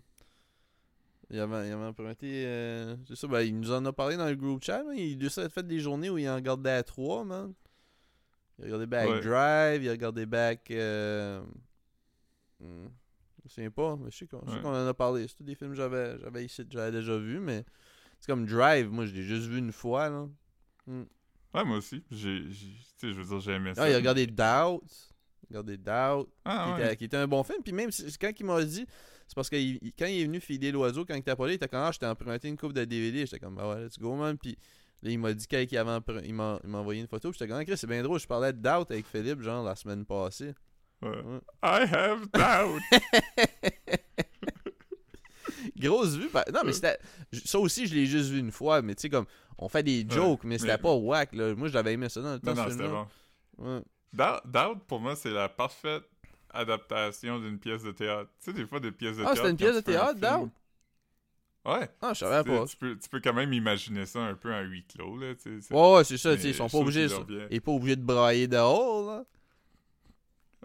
Il avait, il avait emprunté. euh, c'est ça, ben, il nous en a parlé dans le group chat, man. Il a fait des journées où il en regardait à trois, man. Il a regardé Back Ouais. Drive, il a regardé Back. Euh... hmm, Je souviens pas, mais je sais qu'on sais Ouais. qu'on en a parlé. C'est tous des films que j'avais j'avais ici, j'avais déjà vu, mais c'est comme Drive, moi je l'ai juste vu une fois, là. Ouais, moi aussi. J'ai... j'ai- Tu sais, je veux dire, j'ai aimé ça. Ah, il a regardé Doubt. Il a regardé Doubt. Ah, qui, ouais. était, qui était un bon film. Puis même quand il m'a dit, c'est parce que il- quand il est venu filer l'oiseau, quand il t'a parlé, il était comme ah, je t'ai emprunté une coupe de DVD. J'étais comme ah ouais, let's go man. Puis là, il m'a dit quand il avait empr- il m'a il m'a envoyé une photo. Puis j'étais comme ah, Chris, c'est bien drôle. Je parlais de Doubt avec Philippe, genre la semaine passée. Ouais. Ouais. I have doubt! Grosse vue. par- Non, mais c'était. Ça aussi, je l'ai juste vu une fois. Mais tu sais, comme on fait des jokes, mais c'était mais- pas whack. Là. Moi, j'avais aimé ça dans le temps. non, c'était bon. Ouais. Doubt, pour moi, c'est la parfaite adaptation d'une pièce de théâtre. Tu sais, des fois, des pièces de Ah, théâtre. c'était une pièce de théâtre, Doubt? Ouais. Ah, je savais pas. Tu peux, tu peux quand même imaginer ça un peu en huis clos, là. Ouais, ouais, c'est ça. Mais tu sais, Ils sont pas obligés. Ils sont pas obligés de brailler dehors, là.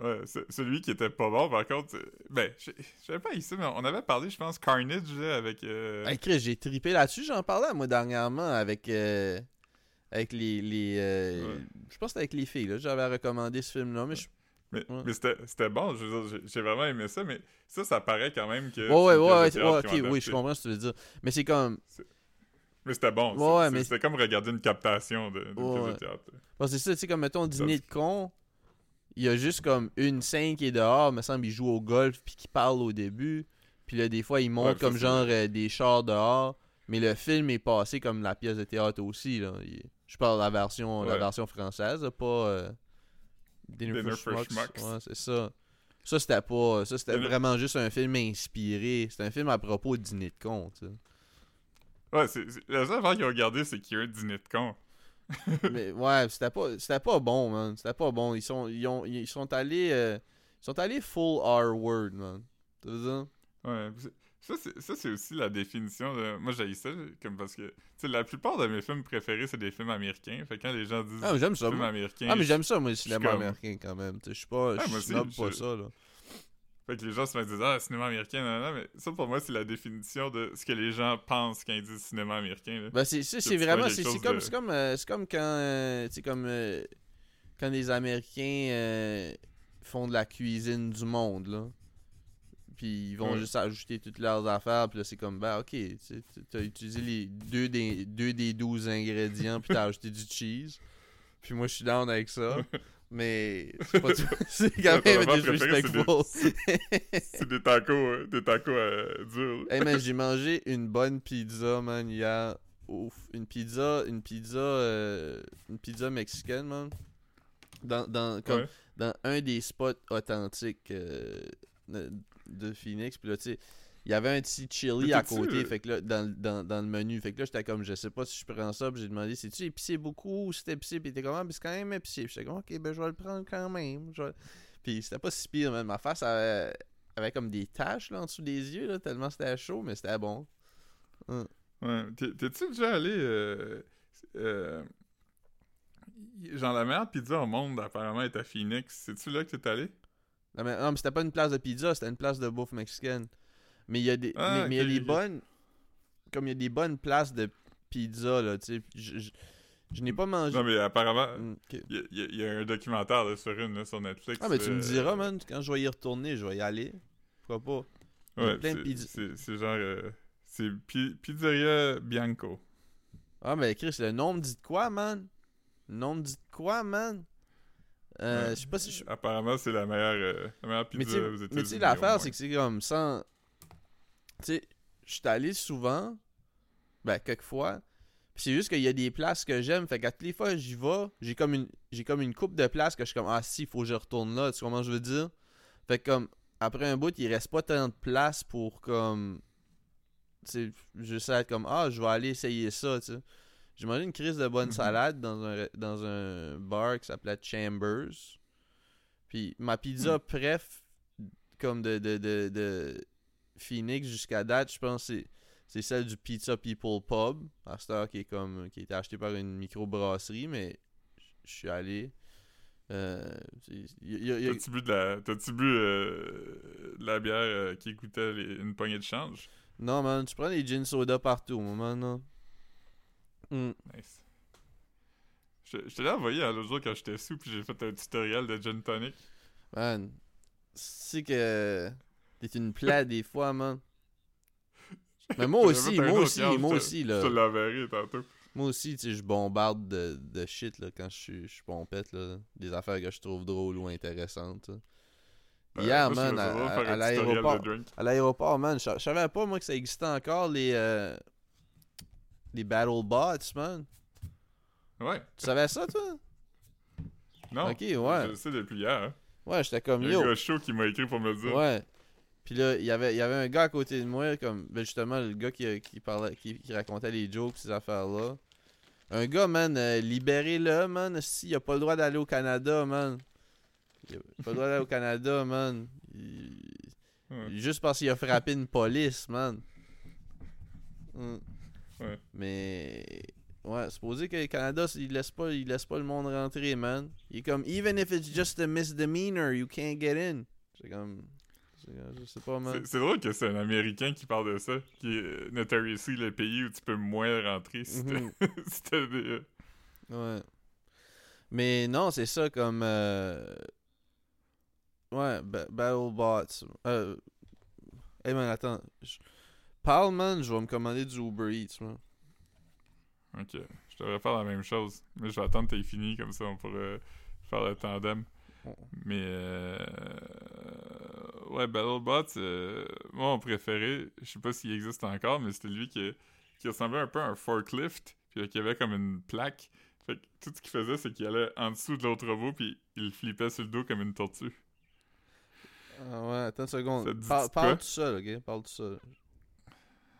Ouais, celui qui était pas bon, par contre, ben, je savais pas ici, mais on avait parlé, je pense, Carnage, là, avec... euh, Hey Chris, j'ai tripé là-dessus, j'en parlais moi dernièrement avec euh, avec les, les euh, Ouais. je pense que c'était avec les filles là, j'avais recommandé ce film là mais je... Mais, Ouais. mais c'était bon, j'ai- vraiment aimé ça, mais ça, ça paraît quand même que... Ouais ouais ouais, ouais, OK, oui, je comprends ce que tu veux dire. Mais c'est comme Mais c'était bon, Ouais, mais- c'était comme regarder une captation de- Ouais, de théâtre. c'est ça, tu sais comme mettons dîner de con, il y a juste comme une scène qui est dehors, me semble il joue au golf puis qui parle au début, puis là des fois il monte Ouais, comme genre euh, des chars dehors, mais le film est passé comme la pièce de théâtre aussi là. Il- Je parle de la version la version française, pas euh, Dinner, Dinner for Schmucks. Ouais, c'est ça. Ça, c'était pas. Ça, c'était Dinner- vraiment juste un film inspiré. C'était un film à propos de dîner de con, tu sais. Ouais, c'est c'est- la seule affaire qu'ils ont regardé, c'est qu'il y a un dîner de con. Mais ouais, c'était pas, c'était pas bon, man. C'était pas bon. Ils sont, ils ont, ils sont allés, euh, ils sont allés full R-word, man. Tu veux dire? Ouais, ça c'est aussi la définition de moi j'ai ça comme parce que tu sais la plupart de mes films préférés c'est des films américains. Fait que quand les gens disent Ah, j'aime ça. film moi. américain, Ah, mais j'aime ça, moi, le suis cinéma comme- américain, quand même. Tu sais, Je suis pas, Ah, je snob pas ça, là. Fait que les gens se mettent disent ah cinéma américain non, non, mais ça pour moi c'est la définition de ce que les gens pensent quand ils disent cinéma américain là. Ben, c'est, vraiment, c'est, comme, de- c'est comme, euh, c'est comme quand, euh, comme, euh, quand les Américains font de la cuisine du monde, là. Puis ils vont Ouais. juste ajouter toutes leurs affaires, puis là, c'est comme, ben, ok, t'as utilisé les deux des, deux des 12 ingrédients, puis t'as ajouté du cheese. Puis moi, je suis down avec ça. Mais c'est quand même c'est disrespectful. C'est des tacos, euh, des tacos euh, durs. hey man, j'ai mangé une bonne pizza, man, hier. Ouf. Une pizza, une pizza, euh, une pizza mexicaine, man. Dans, dans, comme, Ouais. dans un des spots authentiques euh, de, de Phoenix. Puis là, tu sais, il y avait un petit chili à côté, euh, fait que là, dans, dans, dans le menu. Fait que là, j'étais comme, je sais pas si je prends ça. Puis j'ai demandé, c'est-tu épicé beaucoup ou c'est épicé? Puis il était comme, ah, mais c'est quand même épicé. Puis j'étais comme, ok, ben je vais le prendre quand même. Je vais- Puis c'était pas si pire, man. Ma face avait, avait comme des taches là, en dessous des yeux, là, tellement c'était chaud, mais c'était bon. Ouais. T'es- T'es-tu déjà allé. Euh, euh, genre, la meilleure pizza au monde, apparemment, est à Phoenix. C'est-tu là que t'es allé? Non, mais, non, mais c'était pas une place de pizza, c'était une place de bouffe mexicaine. Mais il y a des, Ah, mais, mais il y a des bonnes. Comme il y a des bonnes places de pizza, là, tu sais. Je, je, je n'ai pas mangé. Non, mais apparemment, Mm, il y, a- y y un documentaire là, sur une là, sur Netflix. Ah, mais tu me euh, diras, man, quand je vais y retourner, je vais y aller. Pourquoi pas? Ouais, plein de c'est- pizza- c'est c'est genre. euh, c'est Pi- Pizzeria Bianco. Ah, mais Chris, le nom me dit de quoi, man? Le nom me dit de quoi, man? Euh, Ouais. Je sais pas si je. Apparemment, c'est la meilleure, euh, la meilleure Mais pizza aux États-Unis. mais tu sais, l'affaire, c'est que c'est comme sans. Tu sais, je suis allé souvent, ben, quelques fois. Puis c'est juste qu'il y a des places que j'aime. Fait qu'à toutes les fois que j'y vais, j'ai comme une j'ai comme une coupe de places que je suis comme Ah si, faut que je retourne là. Tu sais comment je veux dire? Fait que comme après un bout, il reste pas tant de place pour comme. Tu sais, juste être comme Ah, je vais aller essayer ça, tu sais. J'ai mangé une crise de bonne Mhm. salade dans un, dans un bar qui s'appelait Chambers. Puis ma pizza préf, comme de, de, de, de Phoenix jusqu'à date, je pense que c'est, celle du Pizza People Pub, à cette heure qui est comme qui a été acheté par une microbrasserie, mais je suis allé. Euh, a- T'as-tu bu de la, t'as-tu bu euh, de la bière euh, qui coûtait les- une poignée de change? Non, man, tu prends des gin soda partout au moment, non? Hmm. Nice. Je je te l'ai envoyé hein, l'autre jour quand j'étais sous, puis j'ai fait un tutoriel de gin tonic. Man, c'est que t'es une plaie des fois, man. Mais moi aussi, moi aussi, moi je aussi, Je là. te l'enverrai tantôt. Moi aussi, tu sais, je bombarde de, de shit là, quand je suis, je suis pompette, là. Des affaires que je trouve drôles ou intéressantes. là. Euh, Hier, je man, à, l'aéroport. À l'aéroport, man, je je savais pas, moi, que ça existait encore, les, euh, les Battle Bots, man. Ouais. Tu savais ça, toi? Non. Ok, ouais. Je le sais depuis hier. Hein. Ouais, j'étais comme, Il y a un yo. gars chaud qui m'a écrit pour me le dire. Ouais. Puis là, il y avait, il y avait un gars à côté de moi, comme, ben justement, le gars qui, qui parlait, qui, qui racontait les jokes, ces affaires-là. Un gars, man, euh, libérez-le, man. Si, il a pas le droit d'aller au Canada, man. Il a pas le droit d'aller au Canada, man. Il- Ouais. Juste parce qu'il a frappé une police, man. Hmm. Ouais. Mais. Ouais, supposé que le Canada, il laisse pas, il laisse pas le monde rentrer, man. Il est comme, even if it's just a misdemeanor, you can't get in. C'est comme. C'est comme- Je sais pas, man. C'est- drôle que c'est un Américain qui parle de ça, qui est euh, notoriously le pays où tu peux moins rentrer si t'as si t'as des... euh, Ouais. Mais non, c'est ça comme. euh, Ouais, ba- BattleBots. Euh... Hey man, attends. Je- Parle, man, je vais me commander du Uber Eats, man. Ok, je devrais faire la même chose. Mais je vais attendre que t'aies fini, comme ça on pourrait faire le tandem. Oh. Mais euh... Ouais, BattleBots, euh, moi mon préféré, je sais pas s'il existe encore, mais c'était lui qui, qui ressemblait un peu à un forklift, puis qui avait comme une plaque. Fait que tout ce qu'il faisait, c'est qu'il allait en dessous de l'autre robot, puis il flippait sur le dos comme une tortue. Ah ouais, attends une seconde. Par- parle tout seul, ok? Parle tout seul.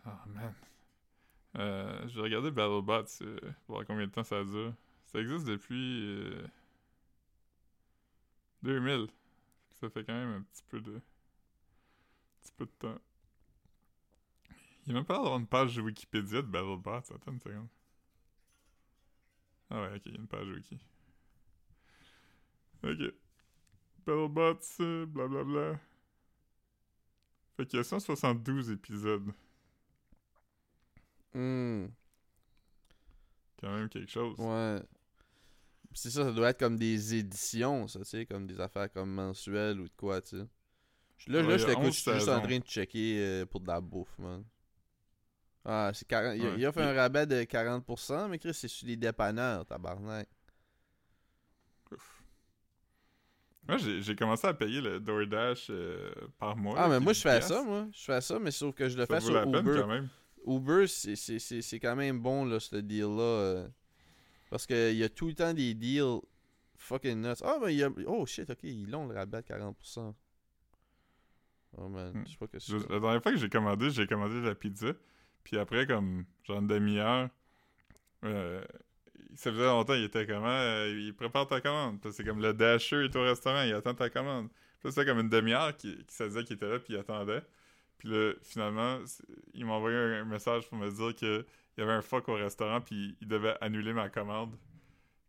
Ah, man. Euh, je vais regarder BattleBots, euh, voir combien de temps ça dure. Ça existe depuis euh, 2000. Ça fait quand même un petit peu de... Un petit peu de temps. Il n'y a même pas d'avoir une page Wikipédia de BattleBots. Attends une seconde. Ah ouais, ok, il y a une page Wiki. Ok. BattleBots, blablabla. Fait qu'il y a 172 épisodes. Hmm, Quand même quelque chose. ouais. C'est ça, ça doit être comme des éditions, ça, tu sais, comme des affaires comme mensuelles ou de quoi, tu sais. Là, Ouais, là, je t'écoute, 11 je suis juste en train de checker euh, pour de la bouffe, man. Ah, c'est 40... il, Ouais. il a fait un rabais de 40%, mais Chris, c'est sur les dépanneurs, tabarnak. Moi, j'ai commencé à payer le DoorDash euh, par mois. Ah, mais moi, je fais 10 ça, moi. Je fais ça, mais sauf que je le Ça fais vaut sur la peine Uber. quand même. Uber, c'est- quand même bon, là, ce deal-là. Parce qu'il y a tout le temps des deals fucking nuts. Ah, mais il y a... Oh, shit, OK, ils l'ont, le rabat de 40%. Oh, man, Hmm. je sais pas que Je- c'est... La dernière fois que j'ai commandé, j'ai commandé de la pizza. Puis après, comme, genre une demi-heure, euh, ça faisait longtemps, il était comment? euh, il prépare ta commande. Puis c'est comme le dasher est au restaurant, il attend ta commande. Puis c'était comme une demi-heure qui, qui se disait qu'il était là, puis il attendait. Puis là, finalement, il m'a envoyé un, un message pour me dire que il y avait un fuck au restaurant, puis il devait annuler ma commande.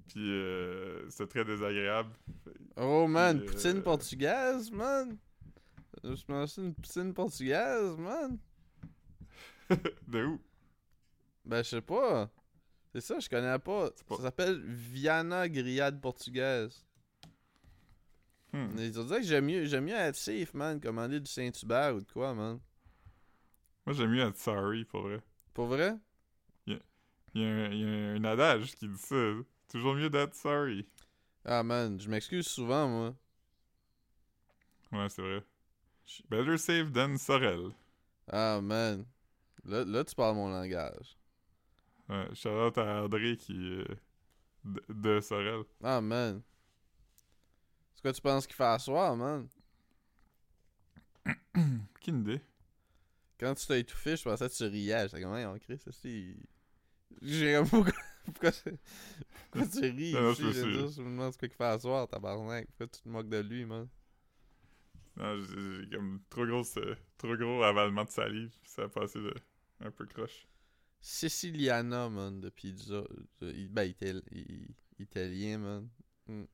Puis euh, c'était très désagréable. Oh, man, Puis, poutine euh, portugaise, man. Je me suis une poutine portugaise, man. de où? Ben, je sais pas. C'est ça, je connais pas. pas- Ça s'appelle Viana Grillade portugaise. Hmm. Ils ont dit que j'aime mieux, j'aime mieux être safe, man. Commander du Saint-Hubert ou de quoi, man. Moi, j'aime mieux être sorry, pour vrai. Pour vrai? Il y, y a un adage qui dit ça. Toujours mieux d'être sorry. Ah, man, je m'excuse souvent, moi. Ouais, c'est vrai. Better safe than Sorel. Ah, man. Là, là tu parles mon langage. Ouais, shout out à André qui est de, de Sorel. Ah, man. C'est quoi tu penses qu'il fait à soir, man? Aucune idée. Quand tu t'as étouffé, je pensais que tu riais. J'étais comme, hey, on crie, ça, c'est... J'ai pourquoi, pourquoi, tu- pourquoi tu ris? Non, non, ici? je me Je veux suis- dire, je me demande ce qu'il fait à soir, tabarnak. Pourquoi tu te moques de lui, man? Non, j'ai comme trop gros, euh, trop gros avalement de salive. Ça a passé de, un peu croche. Siciliana, man, de pizza. Il- Ben, ital- il- italien, man. Mm.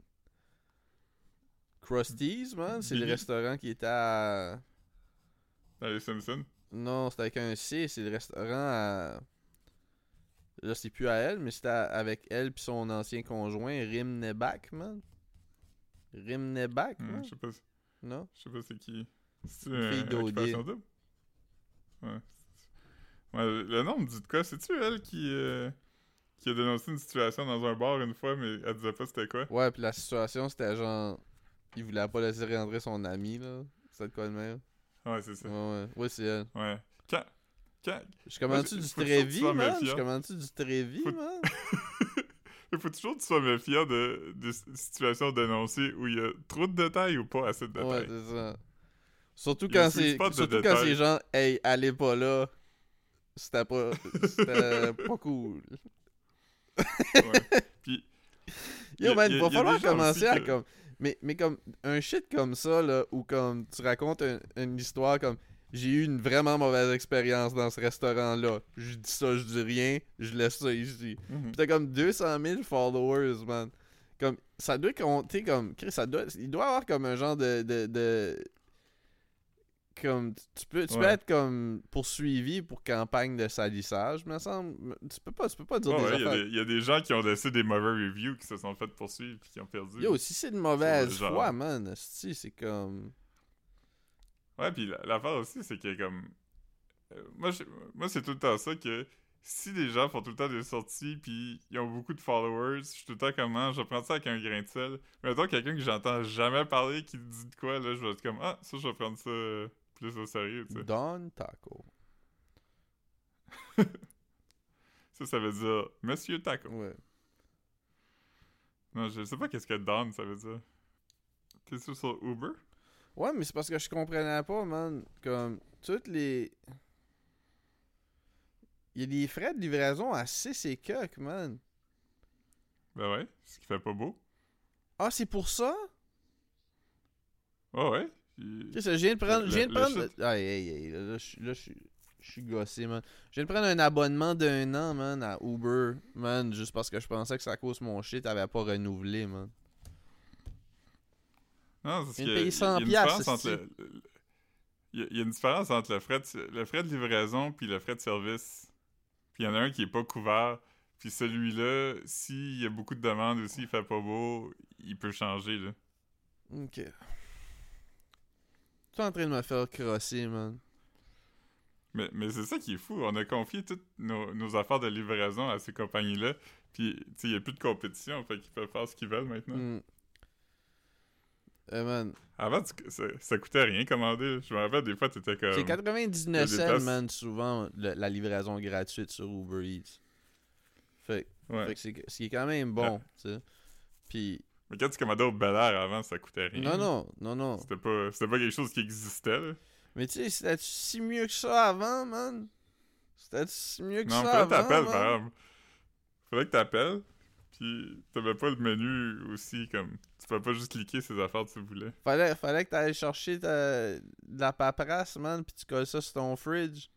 Krusty's, man, c'est le restaurant qui était à... Dans les Simpsons? Non, c'était avec un C, c'est le restaurant à... Là, c'est plus à elle, mais c'était avec elle puis son ancien conjoint, Rim Nebak, man. Rim Nebak, Hmm, je sais pas, Non? je sais pas c'est qui. C'est Une fille double? Ouais. Ouais, le nom me dit de quoi? C'est-tu elle qui, euh, qui a dénoncé une situation dans un bar une fois, mais elle disait pas c'était quoi? Ouais, puis la situation, c'était genre... Il voulait pas laisser rentrer son ami, là. C'était de quoi de même? Ouais, c'est ça. Ouais, ouais. Ouais, c'est elle. Ouais. Quand, quand, Je commande-tu Moi, du Trévi, man? Je commande-tu du Trévi, Faut- man? Il faut toujours que tu sois méfiant de, de situations dénoncées où il y a trop de détails ou pas assez de Ouais, détails. c'est ça. Surtout quand c'est surtout quand c'est genre hey, allez pas là. C'était pas c'était pas cool. Ouais. Puis, Yo man, il va falloir commencer à que- comme mais mais comme un shit comme ça là où comme tu racontes un- une histoire comme j'ai eu une vraiment mauvaise expérience dans ce restaurant là. Je dis ça, je dis rien, je laisse ça ici. Mhm. Pis t'as comme 200 000 followers, man. Comme, ça doit compter comme. Chris, ça doit. Il doit avoir comme un genre de. de, de- comme. Tu peux, tu peux être comme poursuivi pour campagne de salissage, me semble. Tu peux pas, tu peux pas dire Ouais, des ouais, il y a affaires. des- il y, a des gens qui ont laissé des mauvais reviews qui se sont fait poursuivre puis qui ont perdu. Yo, si c'est de mauvaise foi, man, c'est comme. Ouais, puis la- l'affaire aussi, c'est que comme. euh, moi, je- moi c'est tout le temps ça que si les gens font tout le temps des sorties puis ils ont beaucoup de followers, je suis tout le temps comme, ah, je prends ça avec un grain de sel. Mais mettons quelqu'un que j'entends jamais parler qui dit de quoi, là, je vais être comme, ah, ça, je vais prendre ça euh, plus au sérieux, tu sais. Don Taco. Ça, ça veut dire Monsieur Taco. Ouais. Non, je sais pas qu'est-ce que Don, ça veut dire. T'es sûr sur Uber? Ouais, mais c'est parce que je comprenais pas, man. Comme, toutes les. Il y a des frais de livraison à 6 et quelques, man. Ben ouais, ce qui fait pas beau. Ah, c'est pour ça? Ouais, ouais. Il- Tu sais, je viens de prendre. Le- Je viens de prendre. shit. Aïe, aïe, aïe. Là, là, je là, je suis. Je suis gossé, man. Je viens de prendre un abonnement d'un an, man, à Uber, man, juste parce que je pensais que ça cause mon shit avait pas renouvelé, man. Non, c'est Une paye il y a 100 une différence piastres, entre le- le- Il y, a- il y a une différence entre le frais de, le frais de livraison puis le frais de service. Puis il y en a un qui est pas couvert. Puis celui-là, s'il y a beaucoup de demandes ou s'il fait pas beau, il peut changer, là. Ok. Tu es en train de me faire crosser, man. Mais, mais c'est ça qui est fou. On a confié toutes nos, nos affaires de livraison à ces compagnies-là. Puis, tu il n'y a plus de compétition. Fait qu'ils peuvent faire ce qu'ils veulent maintenant. Hmm. Eh, man. Avant, tu- ça, ça coûtait rien commander. Je me rappelle, des fois, t'étais comme. C'est 99 il y a des cents, man, souvent, le- la livraison gratuite sur Uber Eats. Fait, Ouais. fait que c'est ce qui est quand même bon, tu sais. Puis, Mais quand tu commandais au Bel Air avant, ça coûtait rien. non, non, non, non. C'était pas, c'était pas quelque chose qui existait, là. Mais tu sais, c'était si mieux que ça avant, man? C'était si mieux que Non, ça fallait avant, que t'appelles, par exemple. Fallait que t'appelles, puis t'avais pas le menu aussi, comme... Tu pouvais pas juste cliquer ces affaires que tu voulais. Fallait, fallait que t'ailles chercher ta, de la paperasse, man, pis tu colles ça sur ton fridge.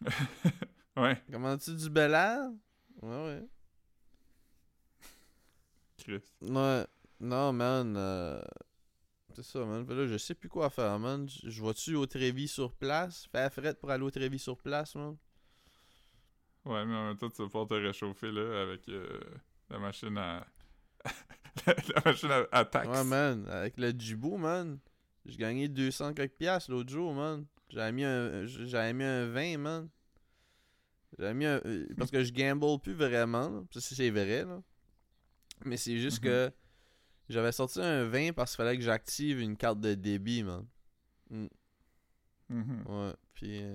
Ouais, Comment-tu du bel air? Ouais, ouais. Chris. Ouais. Non, man. euh, C'est ça, man. Là, je sais plus quoi faire, man. Je vais-tu au Trévis sur place? Fais la frette pour aller au Trévis sur place, man. Ouais, mais en même temps, tu vas pouvoir te réchauffer, là, avec euh, la machine à... la machine à, à taxe. Ouais, man. Avec le Djibo, man. J'ai gagné 200 quelques piastres l'autre jour, man. J'avais mis un, j'avais mis un 20, man. J'avais mis un... euh, Parce que je gamble plus vraiment, là. Ça, c'est vrai, là. Mais c'est juste Mhm. que j'avais sorti un 20 parce qu'il fallait que j'active une carte de débit, man. Mm. Mhm. Ouais, puis... euh,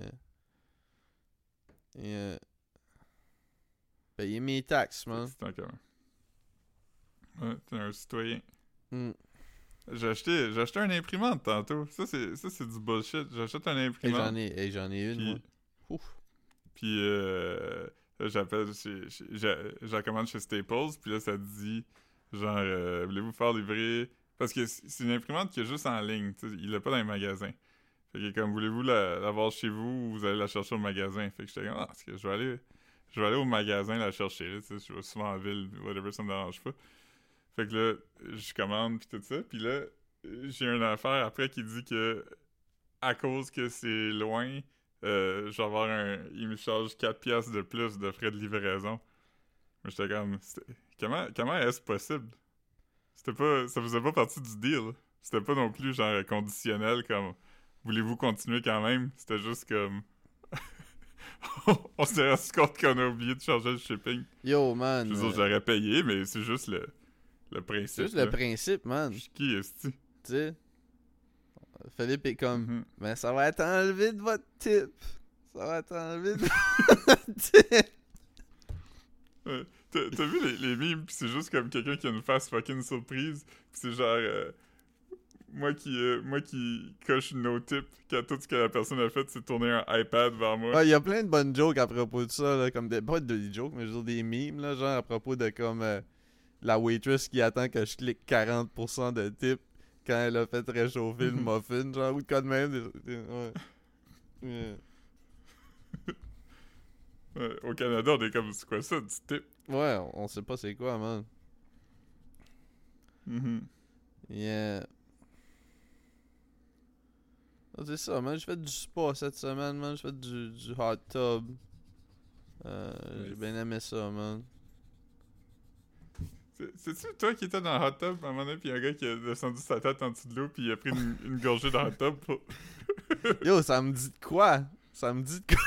et, euh, payer mes taxes, man. C'est un. Ouais, t'es un citoyen. Mm. J'ai acheté, j'ai acheté un imprimante tantôt. Ça, c'est, ça, c'est du bullshit. J'achète un imprimante. j'en ai, et j'en ai une, Puis, moi. Ouf. puis euh, là, j'appelle chez, chez- je commande chez Staples, puis là, ça dit, genre, euh, voulez-vous faire livrer... Parce que c'est une imprimante qui est juste en ligne, il l'a pas dans les magasins. Fait que comme, voulez-vous la- l'avoir chez vous ou vous allez la chercher au magasin? Fait que j'étais comme, ah, parce que je vais aller... Je vais aller au magasin la chercher, là, je vais souvent en ville, whatever, ça me dérange pas. Fait que là, je commande puis tout ça, puis là, j'ai une affaire après qui dit que à cause que c'est loin, euh, je vais avoir un. Il me charge 4 piastres de plus de frais de livraison. Mais j'étais comme. Comment, comment est-ce possible? C'était pas. Ça faisait pas partie du deal. C'était pas non plus genre conditionnel comme voulez-vous continuer quand même? C'était juste comme. on s'est rendu compte qu'on a oublié de charger le shipping. Yo, man. Je veux dire, j'aurais payé, mais c'est juste le, le principe. c'est juste là. le principe, man. Je suis qui est-ce Tu sais? Philippe est comme, Mhm. ben ça va être enlevé de votre tip. Ça va être enlevé de votre tip. Ouais. T'as t'as vu les, les mimes, pis c'est juste comme quelqu'un qui a une face fucking surprise, pis c'est genre euh, moi qui euh, moi qui coche no tip quand tout ce que la personne a fait c'est tourner un iPad vers moi. Ouais, il y a plein de bonnes jokes à propos de ça, là, comme des, pas des jokes, mais dire des memes, là, genre à propos de comme euh, la waitress qui attend que je clique 40% de tip quand elle a fait réchauffer le muffin, genre, ou de quoi de même. ouais. Ouais, au Canada on est comme c'est quoi ça du tip? Ouais, on, sait pas c'est quoi, man. Mhm. Yeah. Ah, c'est ça, man. J'ai fait du spa cette semaine, man. J'ai fait du, du hot tub. Euh, J'ai bien aimé ça, man. C'est- C'est-tu toi qui étais dans le hot tub? À un moment donné pis un gars qui a descendu sa tête en dessous de l'eau pis il a pris une, une gorgée dans le hot tub pour... Yo, ça me dit de quoi? Ça me dit de quoi?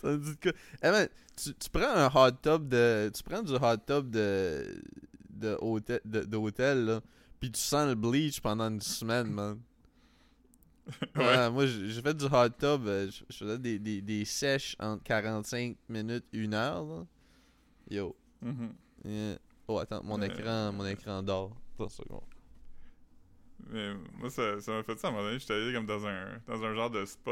ça me dit de quoi? Eh man, tu, tu prends un hot tub de. Tu prends du hot tub de. de hôtel, de, d'hôtel, là. Pis tu sens le bleach pendant une semaine, man. Ouais. Ouais, moi, j'ai fait du hot tub. euh, Je faisais des, des, des sèches entre 45 minutes, 1 heure, là. Yo. Mhm. Yeah. Oh, attends, mon Euh. écran, mon écran dort. Attends une seconde. Mais moi, ça ça m'a fait ça à un moment donné. J'étais allé comme dans un, dans un genre de spa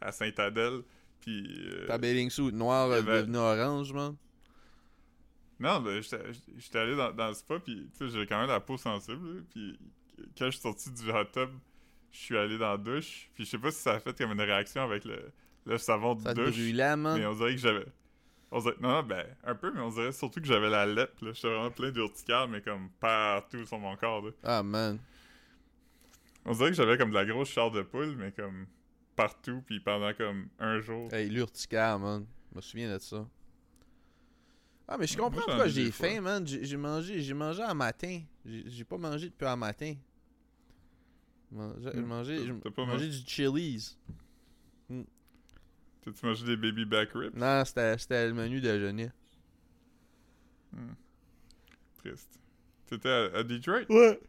à, à Saint-Adèle. Puis. euh, Ta bathing suit noir il y est avait- devenu orange, man. Non, ben, j'étais allé dans, dans le spa. Puis, tu sais, j'ai quand même la peau sensible. Puis, quand je suis sorti du hot tub, je suis allé dans la douche. Puis, je sais pas si ça a fait comme une réaction avec le, le savon de Ça douche. man. Mais on dirait que j'avais. On dirait... Non, non, ben, un peu, mais on dirait surtout que j'avais la lèpre. là. J'étais vraiment plein d'urticaire, mais comme partout sur mon corps. là. Ah, man. On dirait que j'avais comme de la grosse chair de poule, mais comme partout, puis pendant comme un jour. Hey, l'urticaire, man. Je me souviens de ça. Ah, mais je comprends pourquoi j'ai faim, man. J'ai mangé, j'ai mangé à matin. J'ai j'ai pas mangé depuis un matin. J'ai Hmm. mangé, mangé? du Chili's. T'as-tu mangé des baby back ribs? Non, c'était c'était le menu déjeuner. Hmm. triste. T'étais à, à Detroit? Ouais.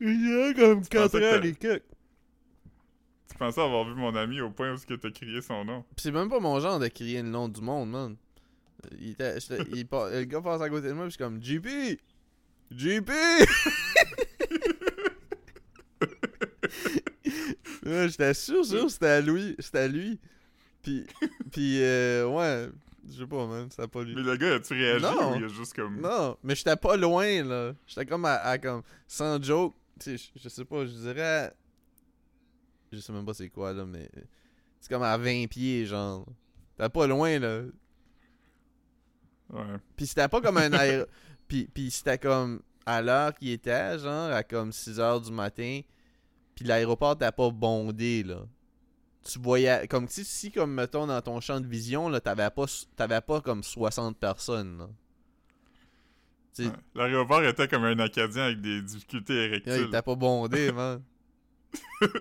Il y a comme Tu pensais 4 que heures t'as- et quelques. Tu pensais avoir vu mon ami au point où que t'as crié son nom? Pis c'est même pas mon genre de crier le nom du monde, man. Il était, il le gars passe à côté de moi, pis je suis comme JP! JP! Ouais, j'étais sûr, sûr, c'était à lui. C'était à lui. Pis, pis euh, ouais, je sais pas, man, c'était pas lui. Mais le gars, as-tu réagi Non. ou il a juste comme. Non, mais j'étais pas loin, là. J'étais comme à, à comme, sans joke, tu sais, je sais pas, je dirais, je sais même pas c'est quoi, là, mais c'est comme à 20 pieds, genre. T'es pas loin, là. Ouais. Puis c'était pas comme un aéro... puis, puis c'était comme à l'heure qu'il était, genre, à comme 6 heures du matin. Puis l'aéroport t'as pas bondé, là. Tu voyais, comme si, si comme mettons dans ton champ de vision, là, t'avais pas, t'avais pas comme 60 personnes, là. Ouais. L'aéroport était comme un Acadien avec des difficultés là, il érectiles. était pas bondé, man.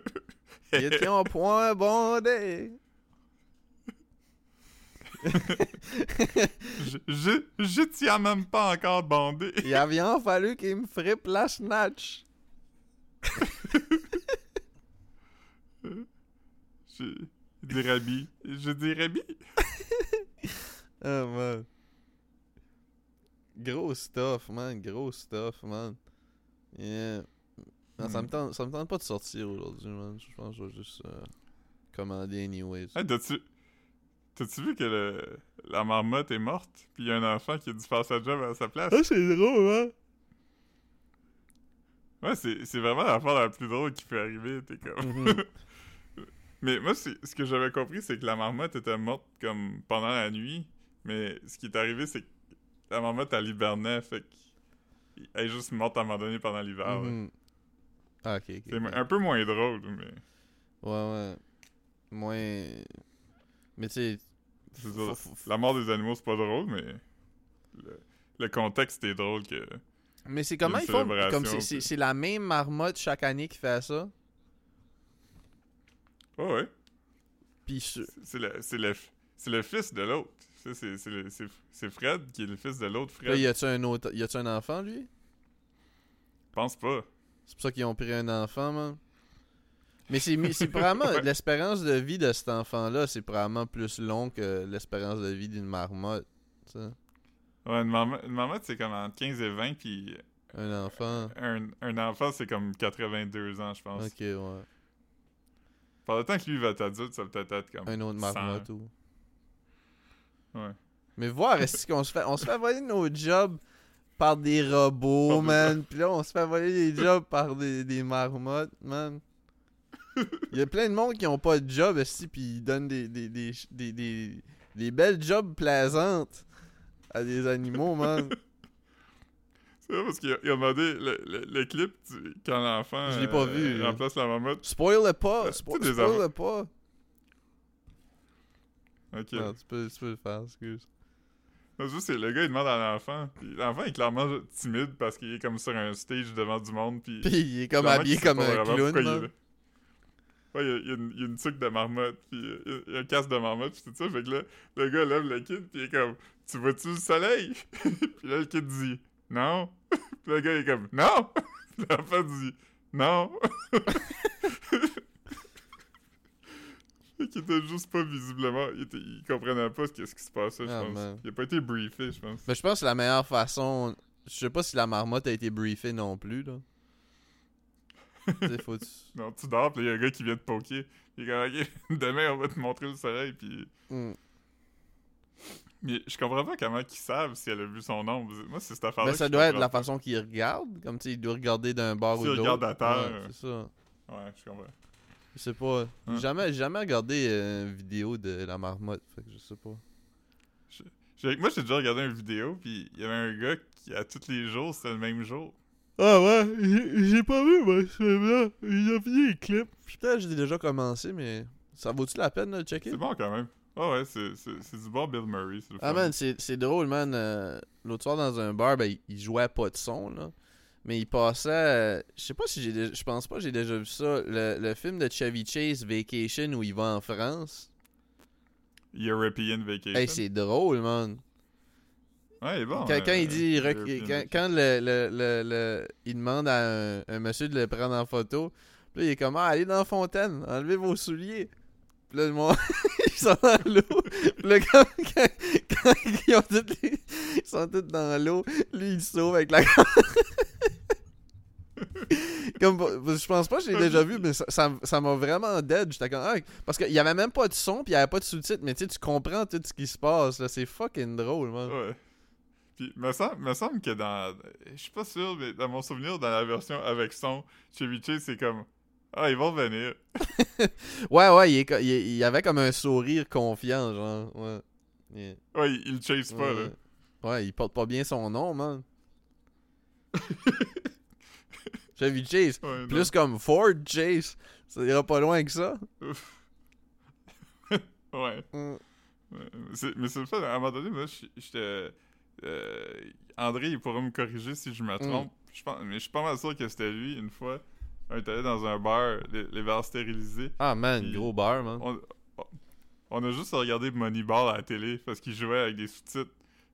Il était en point bondé. je, je, je tiens même pas encore bandé. Il avait bien fallu qu'il me frippe la snatch. Je dirais bi. Je dirais bi. Ah, man. Gros stuff, man. Gros stuff, man. Yeah. Non, ça, Hmm. me tente, ça me tente pas de sortir aujourd'hui, man. Je pense que je vais juste euh, commander anyways. Hey, t'as-tu... T'as-tu vu que le... la marmotte est morte? Puis il y a un enfant qui a dû faire sa job à sa place? Ah, c'est drôle, hein? Ouais, c'est, c'est vraiment l'affaire la plus drôle qui peut arriver. T'es comme... Mhm. Mais moi, ce que j'avais compris, c'est que la marmotte était morte comme pendant la nuit. Mais ce qui est arrivé, c'est que la marmotte, elle hibernait. Fait qu'elle est juste morte à un moment donné pendant l'hiver. Mhm. Ah, ok, ok. C'est un peu moins drôle, mais... Ouais, ouais. Moins. Mais tu La mort des animaux, c'est pas drôle, mais... Le, le contexte est drôle que... Mais c'est comment ils font? Comme c'est- puis- la même marmotte chaque année qui fait ça? Ouais, ouais. Puis ce- C'est- le, c'est le, le fils de l'autre. C'est Fred qui est le fils de l'autre là, Fred. y a-tu un autre. Y a-tu un enfant, lui? Je pense pas. C'est pour ça qu'ils ont pris un enfant, man. Mais c'est probablement l'espérance de vie de cet enfant-là, c'est probablement plus long que l'espérance de vie d'une marmotte. Ouais, une, marmo- une marmotte, c'est comme entre 15 et 20, puis Un enfant. un, un enfant, c'est comme 82 ans, je pense. Ok, ouais. Par le temps que lui va être adulte, ça va peut-être être comme. Un autre 100. marmotte ou. Ouais. Mais voir, est-ce qu'on se fait. On se fait voler nos jobs par des robots, man? Puis là, on se fait voler des jobs par des, des marmottes, man. Il y a plein de monde qui ont pas de job, ici, puis ils donnent des, des, des, des, des, des belles jobs plaisantes à des animaux, man. C'est vrai parce qu'il a, demandé le, le, le clip du- quand l'enfant. Je l'ai pas euh, vu, là. remplace la marmotte. Spoil le pas, Euh, spo- spoil le pas. Ok. Non, tu peux, tu peux le faire, excuse. Non, juste, c'est le gars, il demande à l'enfant. L'enfant est clairement timide parce qu'il est comme sur un stage devant du monde. Puis. Puis il est comme habillé comme un clown, pourquoi il est man. là. Ouais, il y a, y une, il y a une tuque de marmotte, puis euh, il y a un casque de marmotte, puis tout ça. Fait que là, le gars lève le kid, puis il est comme Tu vois-tu le soleil Puis là, le kid dit Non. puis le gars il est comme Non Puis l'enfant dit Non. fait qu'il était juste pas visiblement. Il, était, il comprenait pas ce qu'est-ce qui se passait, je Ah, pense. man. Il a pas été briefé, je pense. Mais je pense que la meilleure façon. Je sais pas si la marmotte a été briefée non plus, là. Tu faut. Non, tu dors, puis il y a un gars qui vient te poker. Il est comme Ok, demain, on va te montrer le soleil, puis. Mm. Mais je comprends pas comment ils savent si elle a vu son ombre. Moi, c'est cette affaire-là. Mais ça que je doit être la façon qu'il regarde. Comme tu sais, il doit regarder d'un bord ou de l'autre. regarde à terre, Ouais, c'est ça. Ouais, je comprends. Je sais pas. Ouais. Jamais, j'ai jamais regardé euh, une vidéo de la marmotte. Fait que je sais pas. J'ai- Moi, j'ai déjà regardé une vidéo, puis il y avait un gars qui, à tous les jours, c'était le même jour. Ah ouais, j'ai j'ai pas vu, moi, celui-là. Il a vu les clips. Que j'ai déjà commencé, mais ça vaut-tu la peine de le checker? C'est bon quand même. Ah ouais, c'est c'est- c'est du bon Bill Murray. c'est le Ah fun. man, c'est c'est drôle, man. Euh, L'autre soir, dans un bar, ben, il- il jouait pas de son, là. Mais il passait... euh, Je sais pas si j'ai... déjà- Je pense pas que j'ai déjà vu ça. Le, le film de Chevy Chase, Vacation, où il va en France. European Vacation. Hey, c'est drôle, man. Ouais, il est bon. quand, quand euh, il dit. rec- quand, quand le, le, le, le- il demande à un, un monsieur de le prendre en photo, puis là, il est comme Ah, allez dans la fontaine, enlevez vos souliers. Puis là, le monde, ils sont dans l'eau. Puis là, quand, quand, quand ils, ont tous les- ils sont tous dans l'eau, lui, il sauve avec la Comme, je pense pas que je l'ai déjà vu, mais ça ça- ça m'a vraiment dead. J'étais comme, ah, parce qu'il y avait même pas de son, puis il y avait pas de sous-titres, mais tu sais, tu comprends tout ce qui se passe, là. C'est fucking drôle, man. Ouais. Puis, me semble, me semble que dans. Je suis pas sûr, mais dans mon souvenir, dans la version avec son, Chevy Chase, c'est comme. Ah, ils vont venir. Ouais, ouais, il, est il, il avait comme un sourire confiant, genre. Ouais. Il- Ouais, ils le chase pas, là. ouais. Ouais, il porte pas bien son nom, man. Chevy Chase. Ouais, non. Plus comme Ford Chase. Ça ira pas loin que ça. Ouais. Mm. Ouais, Mais c'est le fait, à un moment donné, moi, j'étais. Euh, André, il pourrait me corriger si je me trompe. Je pense, mais je suis pas mal sûr que c'était lui, une fois. On est allé dans un bar, les, les verres stérilisés. Ah, man, Puis- gros beurre, man. On, on a juste regardé Moneyball à la télé parce qu'il jouait avec des sous-titres.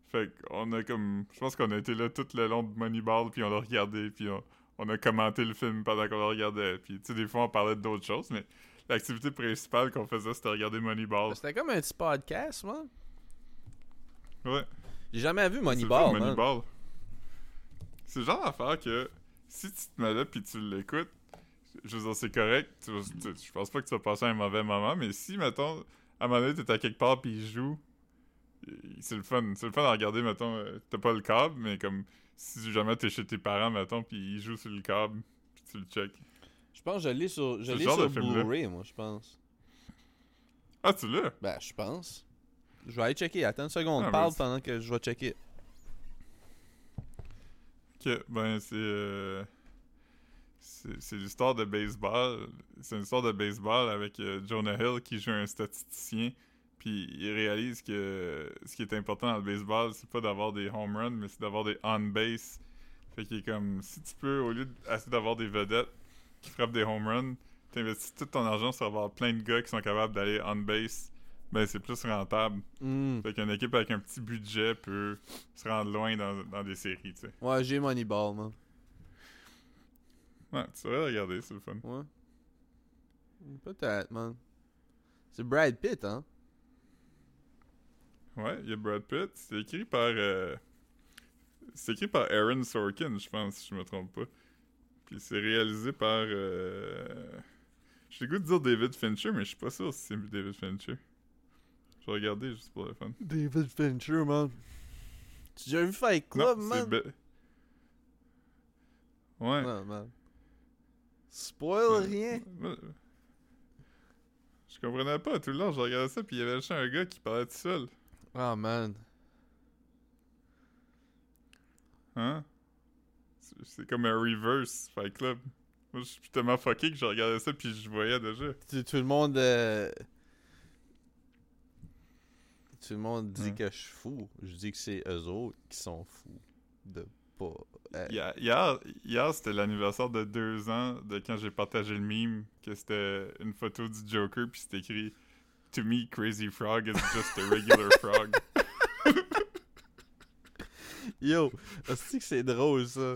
Fait qu'on a comme. Je pense qu'on a été là tout le long de Moneyball, puis on l'a regardé, puis on, on a commenté le film pendant qu'on le regardait. Puis, tu sais, des fois, on parlait d'autres choses, mais l'activité principale qu'on faisait, c'était regarder Moneyball. C'était comme un petit podcast, man. Ouais. J'ai jamais vu C'est Moneyball. Moneyball. C'est le genre d'affaire que si tu te mets là puis tu l'écoutes, je veux dire, c'est correct. tu vas- tu- je pense pas que tu vas passer un mauvais moment, mais si, mettons, à un moment donné, t'es à quelque part puis il joue, c'est le fun. C'est le fun à regarder, mettons, euh, t'as pas le câble, mais comme si jamais t'es chez tes parents, mettons, puis il joue sur le câble, puis tu le check. Je pense que je l'ai sur, je C'est le l'ai genre sur. Blu-ray, moi, je pense. Ah, tu l'as? Ben, je pense. Je vais aller checker. Attends une seconde. Ah, Parle pendant que je vais checker. Ok, ben c'est. euh, c'est c'est l'histoire de baseball. C'est une histoire de baseball avec euh, Jonah Hill qui joue un statisticien. Puis il réalise que ce qui est important dans le baseball, c'est pas d'avoir des home runs, mais c'est d'avoir des on-base. Fait qu'il est comme, si tu peux, au lieu d'essayer d'avoir des vedettes qui frappent des home runs, t'investis tout ton argent sur avoir plein de gars qui sont capables d'aller on-base, ben c'est plus rentable. Hmm. Fait qu'une équipe avec un petit budget peut se rendre loin dans, dans des séries, tu sais. Ouais, j'ai Moneyball, man. Ouais, tu devrais regarder, c'est le fun. Ouais. Peut-être, man. C'est Brad Pitt, hein? Ouais, il y a Brad Pitt. C'est écrit par. euh, C'est écrit par Aaron Sorkin, je pense, si je me trompe pas. Puis c'est réalisé par. Euh... J'ai le goût de dire David Fincher, mais je suis pas sûr si c'est David Fincher. Je vais regarder juste pour le fun. David Fincher, man. Tu as déjà vu Fight Club, man? Be- Ouais. Non, man. Spoil rien. Je comprenais pas. Tout le long, je regardais ça, puis il y avait juste un gars qui parlait tout seul. Ah, man. Hein? C'est- comme un reverse Fight Club. Moi, je suis tellement fucké que je regardais ça, puis je voyais déjà. Tout le monde. euh, Tout le monde dit Ouais. que je suis fou. Je dis que c'est eux autres qui sont fous. De pas. euh, Hier, hier, hier, c'était l'anniversaire de deux ans de quand j'ai partagé le meme, que c'était une photo du Joker, puis c'était écrit To me, Crazy Frog is just a regular frog. Yo, est-ce que c'est drôle ça?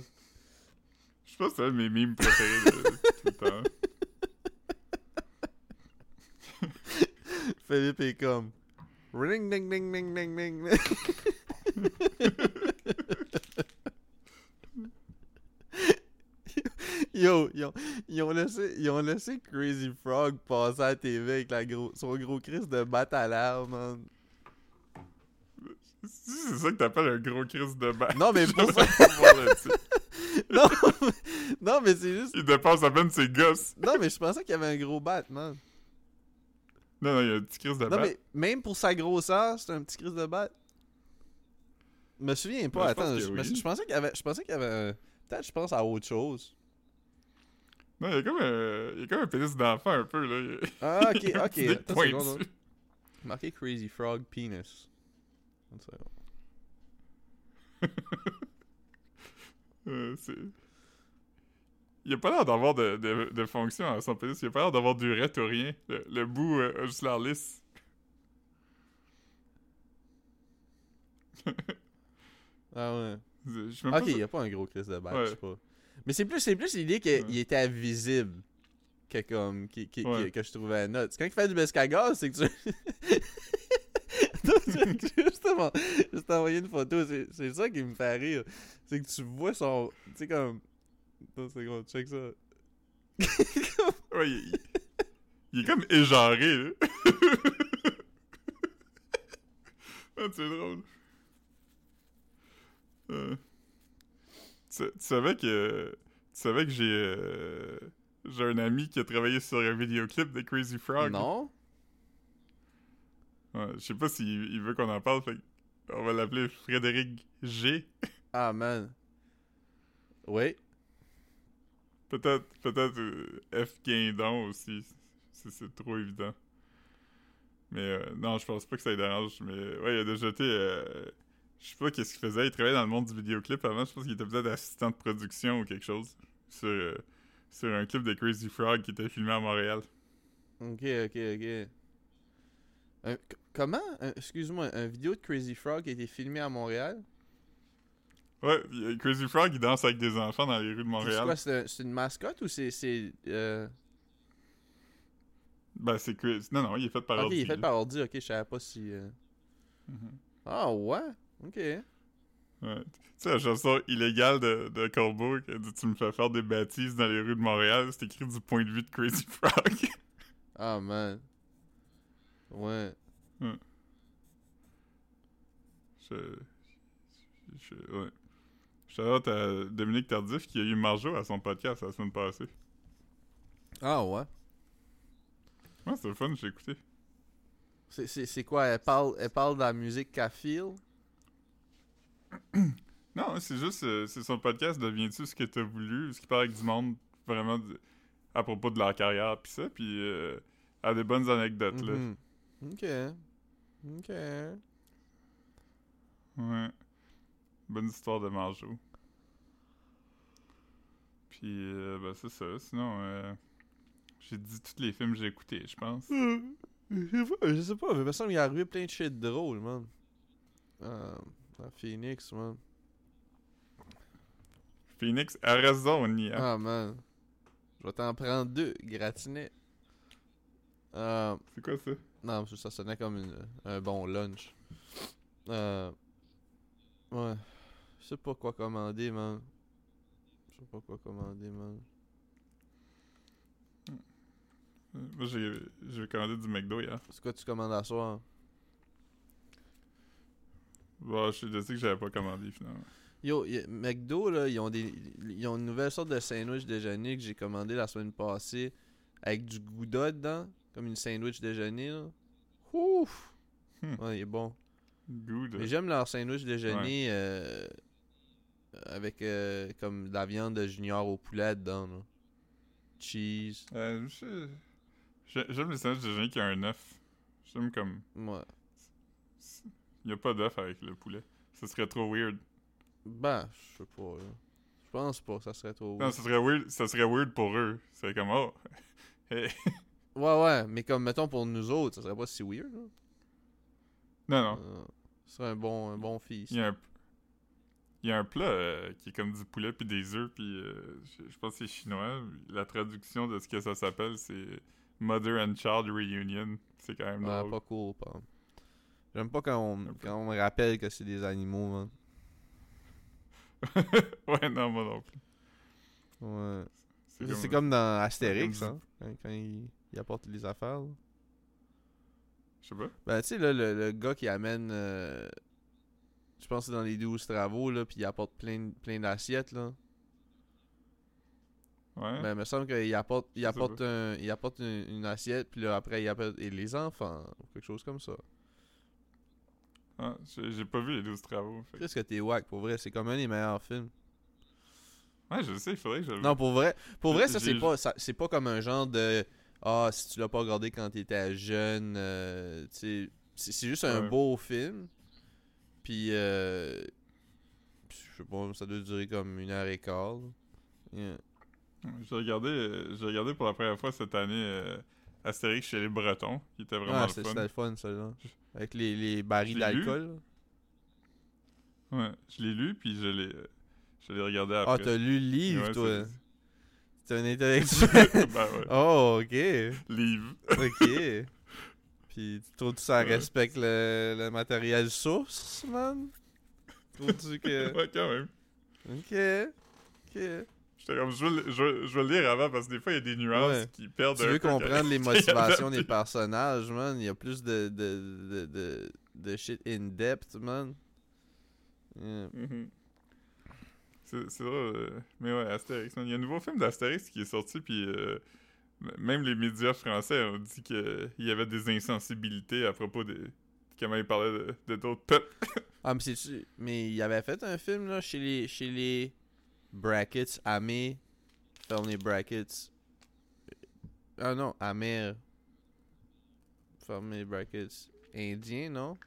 Je pense que c'est un de mes memes préférés de tout le temps. Philippe est comme. Ring ding ding ding ding ding. Yo, ils ont, ils, ont laissé, ils ont laissé Crazy Frog passer à la TV avec la gros, son gros Chris de batte à l'air, man. Si c'est ça que t'appelles un gros crise de batte. Non, mais pour ça. Non, non, mais c'est juste. Il dépasse à peine ses gosses. Non, mais je pensais qu'il y avait un gros bat, man. Non, non, il y a un petit crise de Non, batte. mais même pour sa grosseur, c'est un petit Chris de bat. Je me souviens pas, Ben, attends. Je, me- oui. je pensais qu'il y avait. Je pensais qu'il y avait un. Peut-être je pense à autre chose. Non, il y a comme un, il y a comme un pénis d'enfant un peu, là. Ah, ok, ok. hein. Marqué Crazy Frog Penis. Euh, c'est... Il a pas l'air d'avoir de, de, de fonction à son pénis. Il a pas l'air d'avoir durette ou rien. Le, le bout euh, a juste l'air lisse. Ah ouais. Je Ok, il n'y a pas un gros Chris de Ouais. je sais pas. Mais c'est plus, c'est plus l'idée qu'il Ouais. était invisible que comme qui, qui- Ouais. que, que je trouvais note. Quand il fait du bescagaz, c'est que tu. Justement, je t'ai envoyé une photo, c'est c'est ça qui me fait rire. C'est que tu vois son. Tu sais, comme. Attends une seconde, check ça. Ouais, il, il- il est comme éjaré, là. ah, c'est drôle. Euh, tu, tu savais que... Tu savais que j'ai... euh, j'ai un ami qui a travaillé sur un vidéoclip de Crazy Frog? Non? Ouais, je sais pas s'il il veut qu'on en parle, fait on va l'appeler Frédéric G. Ah, man. Oui. Peut-être peut-être euh, F Guindon aussi, si c'est trop évident. Mais euh, non, je pense pas que ça dérange. Mais ouais, il a déjà été. euh, je sais pas qu'est-ce qu'il faisait. Il travaillait dans le monde du vidéoclip avant. Je pense qu'il était peut-être assistant de production ou quelque chose. Sur, euh, sur un clip de Crazy Frog qui était filmé à Montréal. Ok, ok, ok. Comment? Excuse-moi, un vidéo de Crazy Frog a été filmé à Montréal? Ouais, Crazy Frog, il danse avec des enfants dans les rues de Puis C'est Montréal. quoi, c'est un- c'est une mascotte ou c'est. euh, Ben, c'est Crazy. Non, non, il est fait par ordi, il est fait là. par ordi, ok, je savais pas si. euh, Mhm. Ah ouais? Ok. Ouais. Tu sais, la chanson illégale de, de Colbert, qui a dit Tu me fais faire des bêtises dans les rues de Montréal, c'est écrit du point de vue de Crazy Frog. Ah man. Ouais. je. Je. Ouais. Shout-out à Dominique Tardif qui a eu Marjo à son podcast la semaine passée. Ah ouais. Ouais, c'était le fun, j'ai écouté. C'est- C'est c'est quoi? Elle parle, elle parle de la musique qu'elle feel? Non, c'est juste. euh, c'est son podcast Deviens-tu ce que t'as voulu, ce qui parle avec du monde vraiment à propos de leur carrière, pis ça, pis euh, a des bonnes anecdotes, là. Mhm. Ok. Ok. Ouais. Bonne histoire de Marjo. Puis, euh, ben, c'est ça. Sinon, euh, j'ai dit tous les films que j'ai écoutés, je pense. Je sais pas, je sais pas, mais il me semble qu'il est arrivé plein de shit drôle, man. Euh, à Phoenix, man. Phoenix, Arizona. Ah man. Je vais t'en prendre deux, gratiné. Euh, C'est quoi ça? non, ça sonnait comme une- un bon lunch. Euh, ouais. Je sais pas quoi commander, man. Je sais pas quoi commander, man. Moi, j'ai j'ai commandé du McDo hier. C'est quoi tu commandes à soir? Bon, je je sais que j'avais pas commandé, finalement. Yo, y- McDo, là, ils ont, des, ils ont une nouvelle sorte de sandwich déjeuner que j'ai commandé la semaine passée avec du gouda dedans, comme une sandwich déjeuner, là. Ouf! Hmm. Ouais, il est bon. Good. Mais j'aime leur sandwich déjeuner euh, avec euh, comme de la viande de junior au poulet dedans, là. Cheese. Euh, J'aime les sandwichs de déjeuner qui ont un œuf. J'aime comme... Ouais. Il y a pas d'œuf avec le poulet. Ce serait trop weird. Ben, je sais pas, là. Je pense pas ça serait trop... Non, ça serait weird, ça serait weird pour eux. C'est comme, oh... Hey. Ouais, ouais, mais comme, mettons, pour nous autres, ça serait pas si weird, là. Non, non. Euh, ce serait un bon, un bon feast. Il y a un, il y a un plat euh, qui est comme du poulet puis des œufs puis euh, je, je pense que c'est chinois. La traduction de ce que ça s'appelle c'est Mother and Child Reunion. C'est quand même Ouais, drôle. pas cool, exemple. J'aime pas quand on, quand on me rappelle que c'est des animaux, man. ouais, non, moi non plus. Ouais. C'est comme, dans Astérix, comme hein, quand, quand il, il apporte les affaires. là. Je sais pas. Ben, tu sais, là, le, le gars qui amène, euh, je pense que c'est dans les 12 travaux, là, puis il apporte plein, plein d'assiettes, là. Ouais. Ben, il me semble qu'il apporte, il apporte, un, il apporte une, une assiette, puis là, après, il apporte et les enfants, ou quelque chose comme ça. Ah, j'ai pas vu les 12 travaux. Qu'est-ce que t'es wack, pour vrai, c'est comme un des meilleurs films. Ouais, je sais, il faudrait que je le Non, pour vrai, pour vrai, ça c'est pas, c'est pas comme un genre de ah si tu l'as pas regardé quand t'étais jeune, euh, c'est c'est juste un Ouais. beau film. Puis, euh, je sais pas, ça doit durer comme une heure et quart. Yeah. J'ai regardé, euh, j'ai regardé pour la première fois cette année euh, Astérix chez les Bretons, qui était vraiment Ah, le fun. c'était le fun, ça là. Avec les, les barils d'alcool. Ouais, je l'ai lu, puis je l'ai euh, je l'ai regardé Ah, après. t'as lu le livre, Ouais, toi? T'es un intellectuel? ben ouais. oh, ok. Livre. Ok. Puis, tu trouves que ça respecte le, le matériel source, man? Trouves-tu que. Ouais, quand même. Ok. Ok. J'étais comme, je veux, le- je, je veux le lire avant parce que des fois, il y a des nuances Ouais. qui perdent Tu veux comprendre les motivations des personnages, man? Il y a plus de, de, de, de, de shit in-depth, man. Yeah. Mhm. C'est c'est drôle. euh, Mais ouais, Astérix. man. Il y a un nouveau film d'Astérix qui est sorti, puis euh, même les médias français ont dit qu'il y avait des insensibilités à propos de comment il parlait de- d'autres peuples. Ah, mais c'est Mais il avait fait un film, là, chez les, chez les brackets, Amé. Ferme les brackets. Ah non, Amé. Ferme les brackets. Indien, non?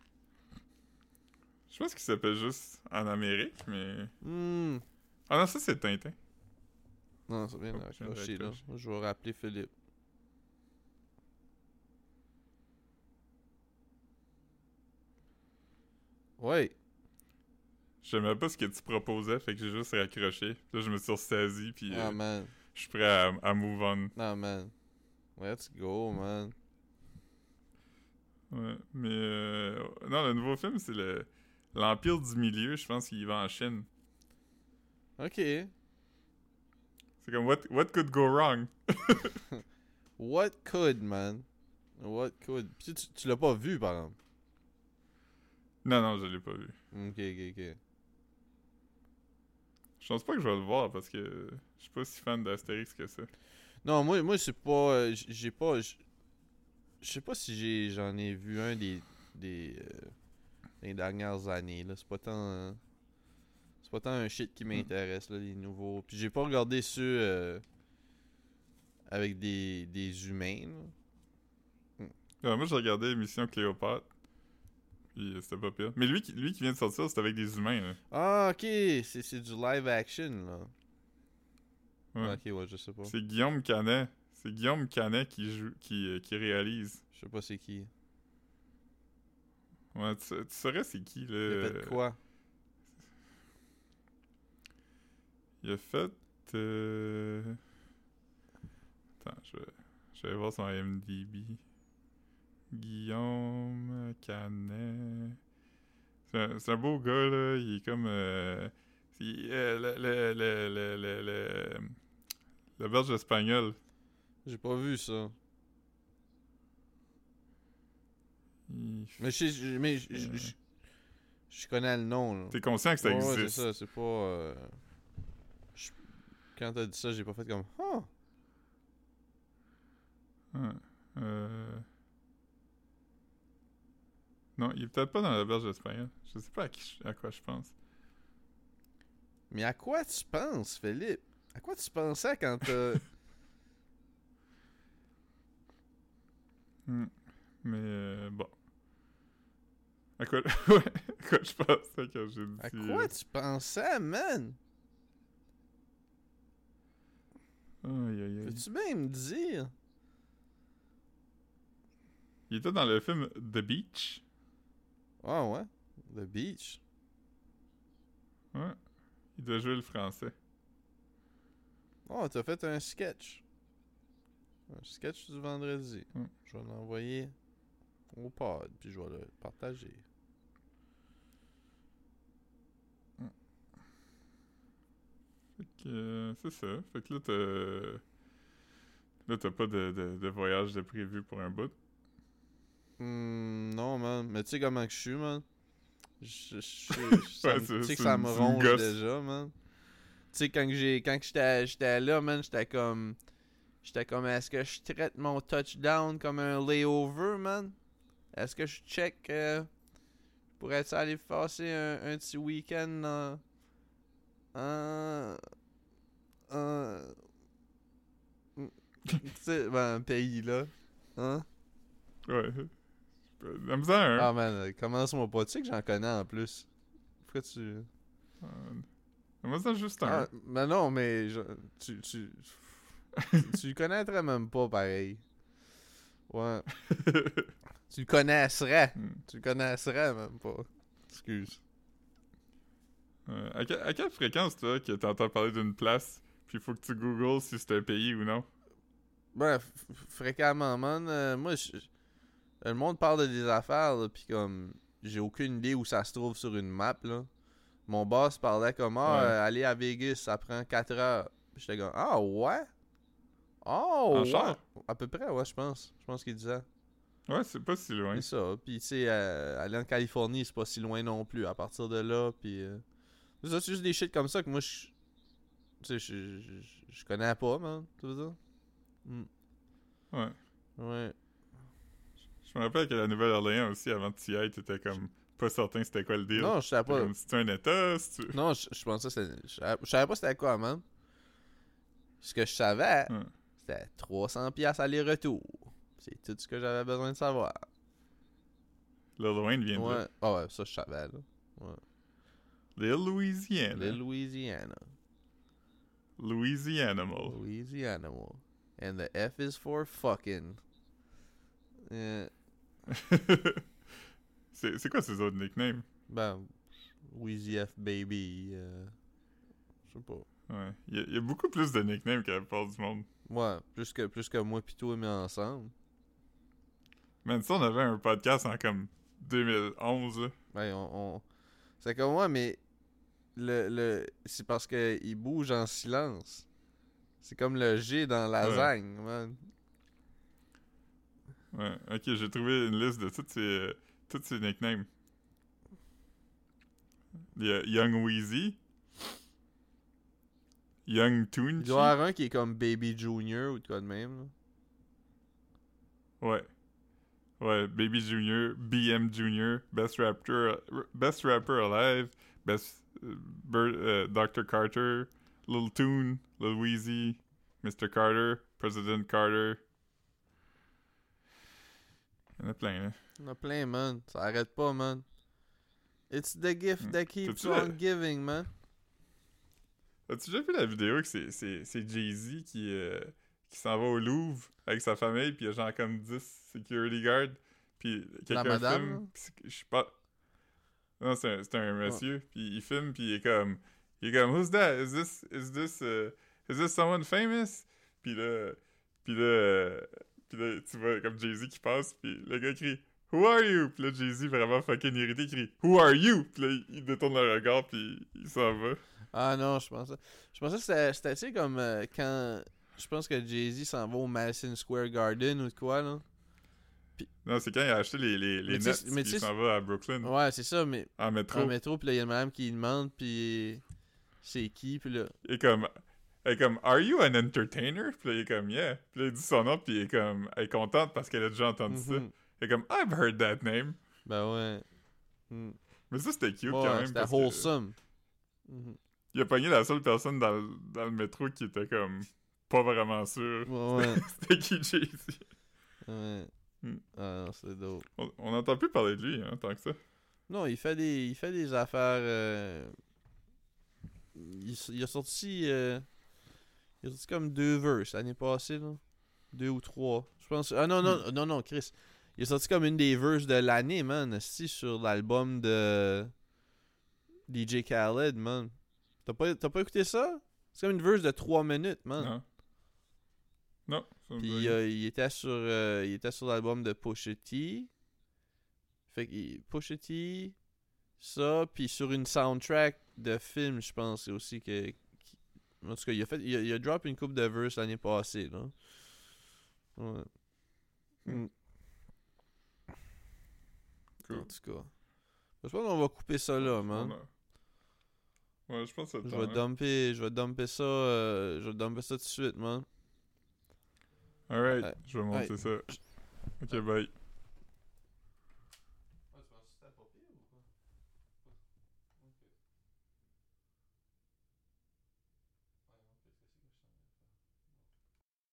Je pense qu'il s'appelle juste en Amérique, mais. Hmm. Ah non, ça c'est Tintin. Non, ça vient je d'accrocher, là. raccrocher. Je vais rappeler Philippe. Ouais. J'aimais pas ce que tu proposais, fait que j'ai juste raccroché. Là, je me suis ressaisi, puis Ah, euh, man. je suis prêt à, à move on. Non, man. Let's go, man. Ouais, mais euh, non, le nouveau film, c'est le l'Empire du Milieu. Je pense qu'il va en Chine. Ok. C'est comme what, what could go wrong? What could, man? What could? Puis tu, tu l'as pas vu, par exemple? Non, non, je l'ai pas vu. Ok, ok, ok. Je pense pas que je vais le voir parce que je suis pas si fan d'Astérix que ça. Non, moi, moi c'est pas. euh, j'ai pas. Je sais pas si j'ai j'en ai vu un des. des euh, des dernières années, là. C'est pas tant. c'est pas tant un shit qui m'intéresse, là, les nouveaux. Puis j'ai pas regardé ceux. euh, avec des, des humains, là. Euh, moi, j'ai regardé Mission Cléopâtre. Puis euh, c'était pas pire. Mais lui, qui- lui qui vient de sortir, c'est avec des humains. Là. Ah, ok. C'est du live action, là. Ouais. Ok, ouais, je sais pas. C'est Guillaume Canet. C'est Guillaume Canet qui joue, qui, euh, qui réalise. Je sais pas c'est qui. Ouais, tu, tu saurais c'est qui, là. Il a fait quoi? Il a fait. euh, Attends, je vais, je vais voir son IMDb. Guillaume Canet. C'est un, beau gars, là. Il est comme. euh, c'est, euh, le, le, le, le, le, belge espagnol. J'ai pas vu ça. Il- Mais je mais je- je- je- je connais le nom. T'es conscient que ça ouais, existe? c'est ça, c'est pas. euh, Quand t'as dit ça, j'ai pas fait comme. Ah! Ouais. Euh... Non, il est peut-être pas dans la berge espagnole. Je sais pas à, qui je- à quoi je pense. Mais à quoi tu penses, Philippe? À quoi tu pensais quand t'as. Hmm. Mais euh, bon. À quoi, ouais, à quoi je pensais quand j'ai dit... à euh, quoi tu pensais, man? Peux-tu bien me dire? Il était dans le film The Beach. Ah ouais? The Beach. Ouais. Il doit jouer le français. Oh, t'as fait un sketch. Un sketch du vendredi. Je vais l'envoyer au pod, puis je vais le partager. Que, euh, c'est ça. Fait que là, t'as... Là, t'as pas de, de, de voyage de prévu pour un bout. Hmm, non, man. Mais tu sais comment que je suis, man? Je, sais que ça me ronge gosse. déjà, man. Tu sais, quand j'ai quand j'étais j'étais là, man, j'étais comme... J'étais comme, est-ce que je traite mon touchdown comme un layover, man? Est-ce que je check... Euh, Pourrais-tu aller passer un, un petit week-end. En... tu sais, ben, un pays, là. Hein? Ouais. La misère, hein? Ah man, commence-moi pas. Tu sais que j'en connais en plus. Pourquoi tu. Euh, Moi, c'est juste un. Ah, mais non, mais je- tu, tu, tu le connaîtrais même pas pareil. Ouais. tu le connaisserais. Hmm. Tu le connaisserais même pas. Excuse. Euh, à, que- à quelle fréquence, toi, que t'entends parler d'une place, puis il faut que tu googles si c'est un pays ou non? Bref, fréquemment, man. euh, moi, je- le monde parle de des affaires, là, pis comme, j'ai aucune idée où ça se trouve sur une map, là. Mon boss parlait comme, ah, Ouais. euh, aller à Vegas, ça prend 4 heures. Pis J'étais comme, ah, ouais? Oh, En ouais? char? À peu près, ouais, je pense. Je pense qu'il disait. Ouais, c'est pas si loin. C'est ça. Puis, tu sais, euh, aller en Californie, c'est pas si loin non plus. À partir de là, puis. euh, c'est juste des shit comme ça que moi, je. Tu sais, je, je, connais pas, man. Tu veux dire? Mm. Ouais. Ouais. Je me rappelle que la Nouvelle-Orléans aussi, avant que tu y ailles, t'étais comme pas certain c'était quoi le deal. Non, je savais pas. comme, c'est un état, c'est Non, je, je pensais que c'était. Je savais- pas c'était quoi, man. Ce que je savais, Ouais. c'était 300$ piastres aller-retour. C'est tout ce que j'avais besoin de savoir. Lil Wayne vient de Ouais. là. Ah ouais, ça, je savais, là. Lil Louisiana. Lil Louisiana. Louisianimal. Louisiana. And the F is for fucking. Euh, c'est c'est quoi ces autres nicknames? ben, Wheezy F Baby. euh, je sais pas. Ouais. Il y, a- il y a beaucoup plus de nicknames que la plupart du monde. Ouais, plus que, plus que moi pis toi mis ensemble. Man, ça, on avait un podcast en comme 2011, là. Ouais, on, on- C'est comme moi, mais le, le... c'est parce que il bouge en silence. C'est comme le G dans lasagne, man. Ouais. Ok, j'ai trouvé une liste de tous ces, euh, tous ces nicknames. Il y a Young Wheezy. Young Il Toonchi. doit y avoir un qui est comme Baby Junior ou de quoi de même. là. Ouais. Ouais, Baby Junior, BM Junior, Best Rapper, Best Rapper Alive, Best euh, Dr. Carter, Lil Toon, Lil Weezy, Mr. Carter, President Carter. Il y en a plein, là. Il y en a plein, man. Ça arrête pas, man. It's the gift that keeps T'as-tu on la- giving, man. As-tu déjà vu la vidéo que c'est, c'est, c'est Jay-Z qui, euh, qui s'en va au Louvre avec sa famille, puis il y a genre comme 10 security guards, puis quelqu'un madame, filme, c'est- je sais pas... Non, c'est un, c'est un monsieur, puis il filme, puis il est comme... Il est comme, who's that? Is this, is this, uh, is this someone famous? Puis là, puis là, puis là, tu vois comme Jay-Z qui passe, puis le gars crie, Who are you? Puis là, Jay-Z, vraiment fucking irrité, crie, Who are you? Puis là, il- détourne le regard, puis il s'en va. Ah non, je pensais. Je pensais que c'était- sais, comme euh, quand. Je pense que Jay-Z s'en va au Madison Square Garden ou de quoi, là. Non, c'est quand il a acheté les, les, les Mais Nets mais il s'en va à Brooklyn Ouais, c'est ça, mais en métro. en métro, puis là, il y a une madame qui demande, puis c'est qui, puis là. Est comme, elle est comme, Are you an entertainer? Puis là, il est comme, Yeah. Puis là, il dit son nom, puis il est comme, elle est contente parce qu'elle a déjà entendu ça. Elle est comme, I've heard that name. Ben ouais. Mm. Mais ça, c'était cute Ouais, quand même. c'était parce que wholesome. Mhm. Il a pogné la seule personne dans le, dans le métro qui était comme, pas vraiment sûr. Ouais, ouais. C'était qui Jay-Z? ouais. Mm. Ah non, c'est dope. On n'entend plus parler de lui, hein, tant que ça. Non, il fait des, il fait des affaires. euh, Il, il a sorti. euh, Il a sorti comme deux verses l'année passée, là. Deux ou trois. Je pense. Ah non, non, non, non, Chris. Il a sorti comme une des verses de l'année, man. Si, sur l'album de. DJ Khaled, man. T'as pas, t'as pas écouté ça? C'est comme une verse de trois minutes, man. Non. Non. Puis euh, il était sur euh, il était sur l'album de Pusha T. Fait que Pusha T ça puis sur une soundtrack de film, je pense aussi que qui- en tout cas, il a fait il a, il a drop une coupe de verse l'année passée là. Ouais. Mm. Cool. En tout cas. Je pense qu'on va couper ça là, man. Ouais, je pense que Je vais hein. dumper, je vais dumper ça, euh, je vais dumper ça tout de suite, man. Alright, Ouais. je vais monter ça. Ok, bye.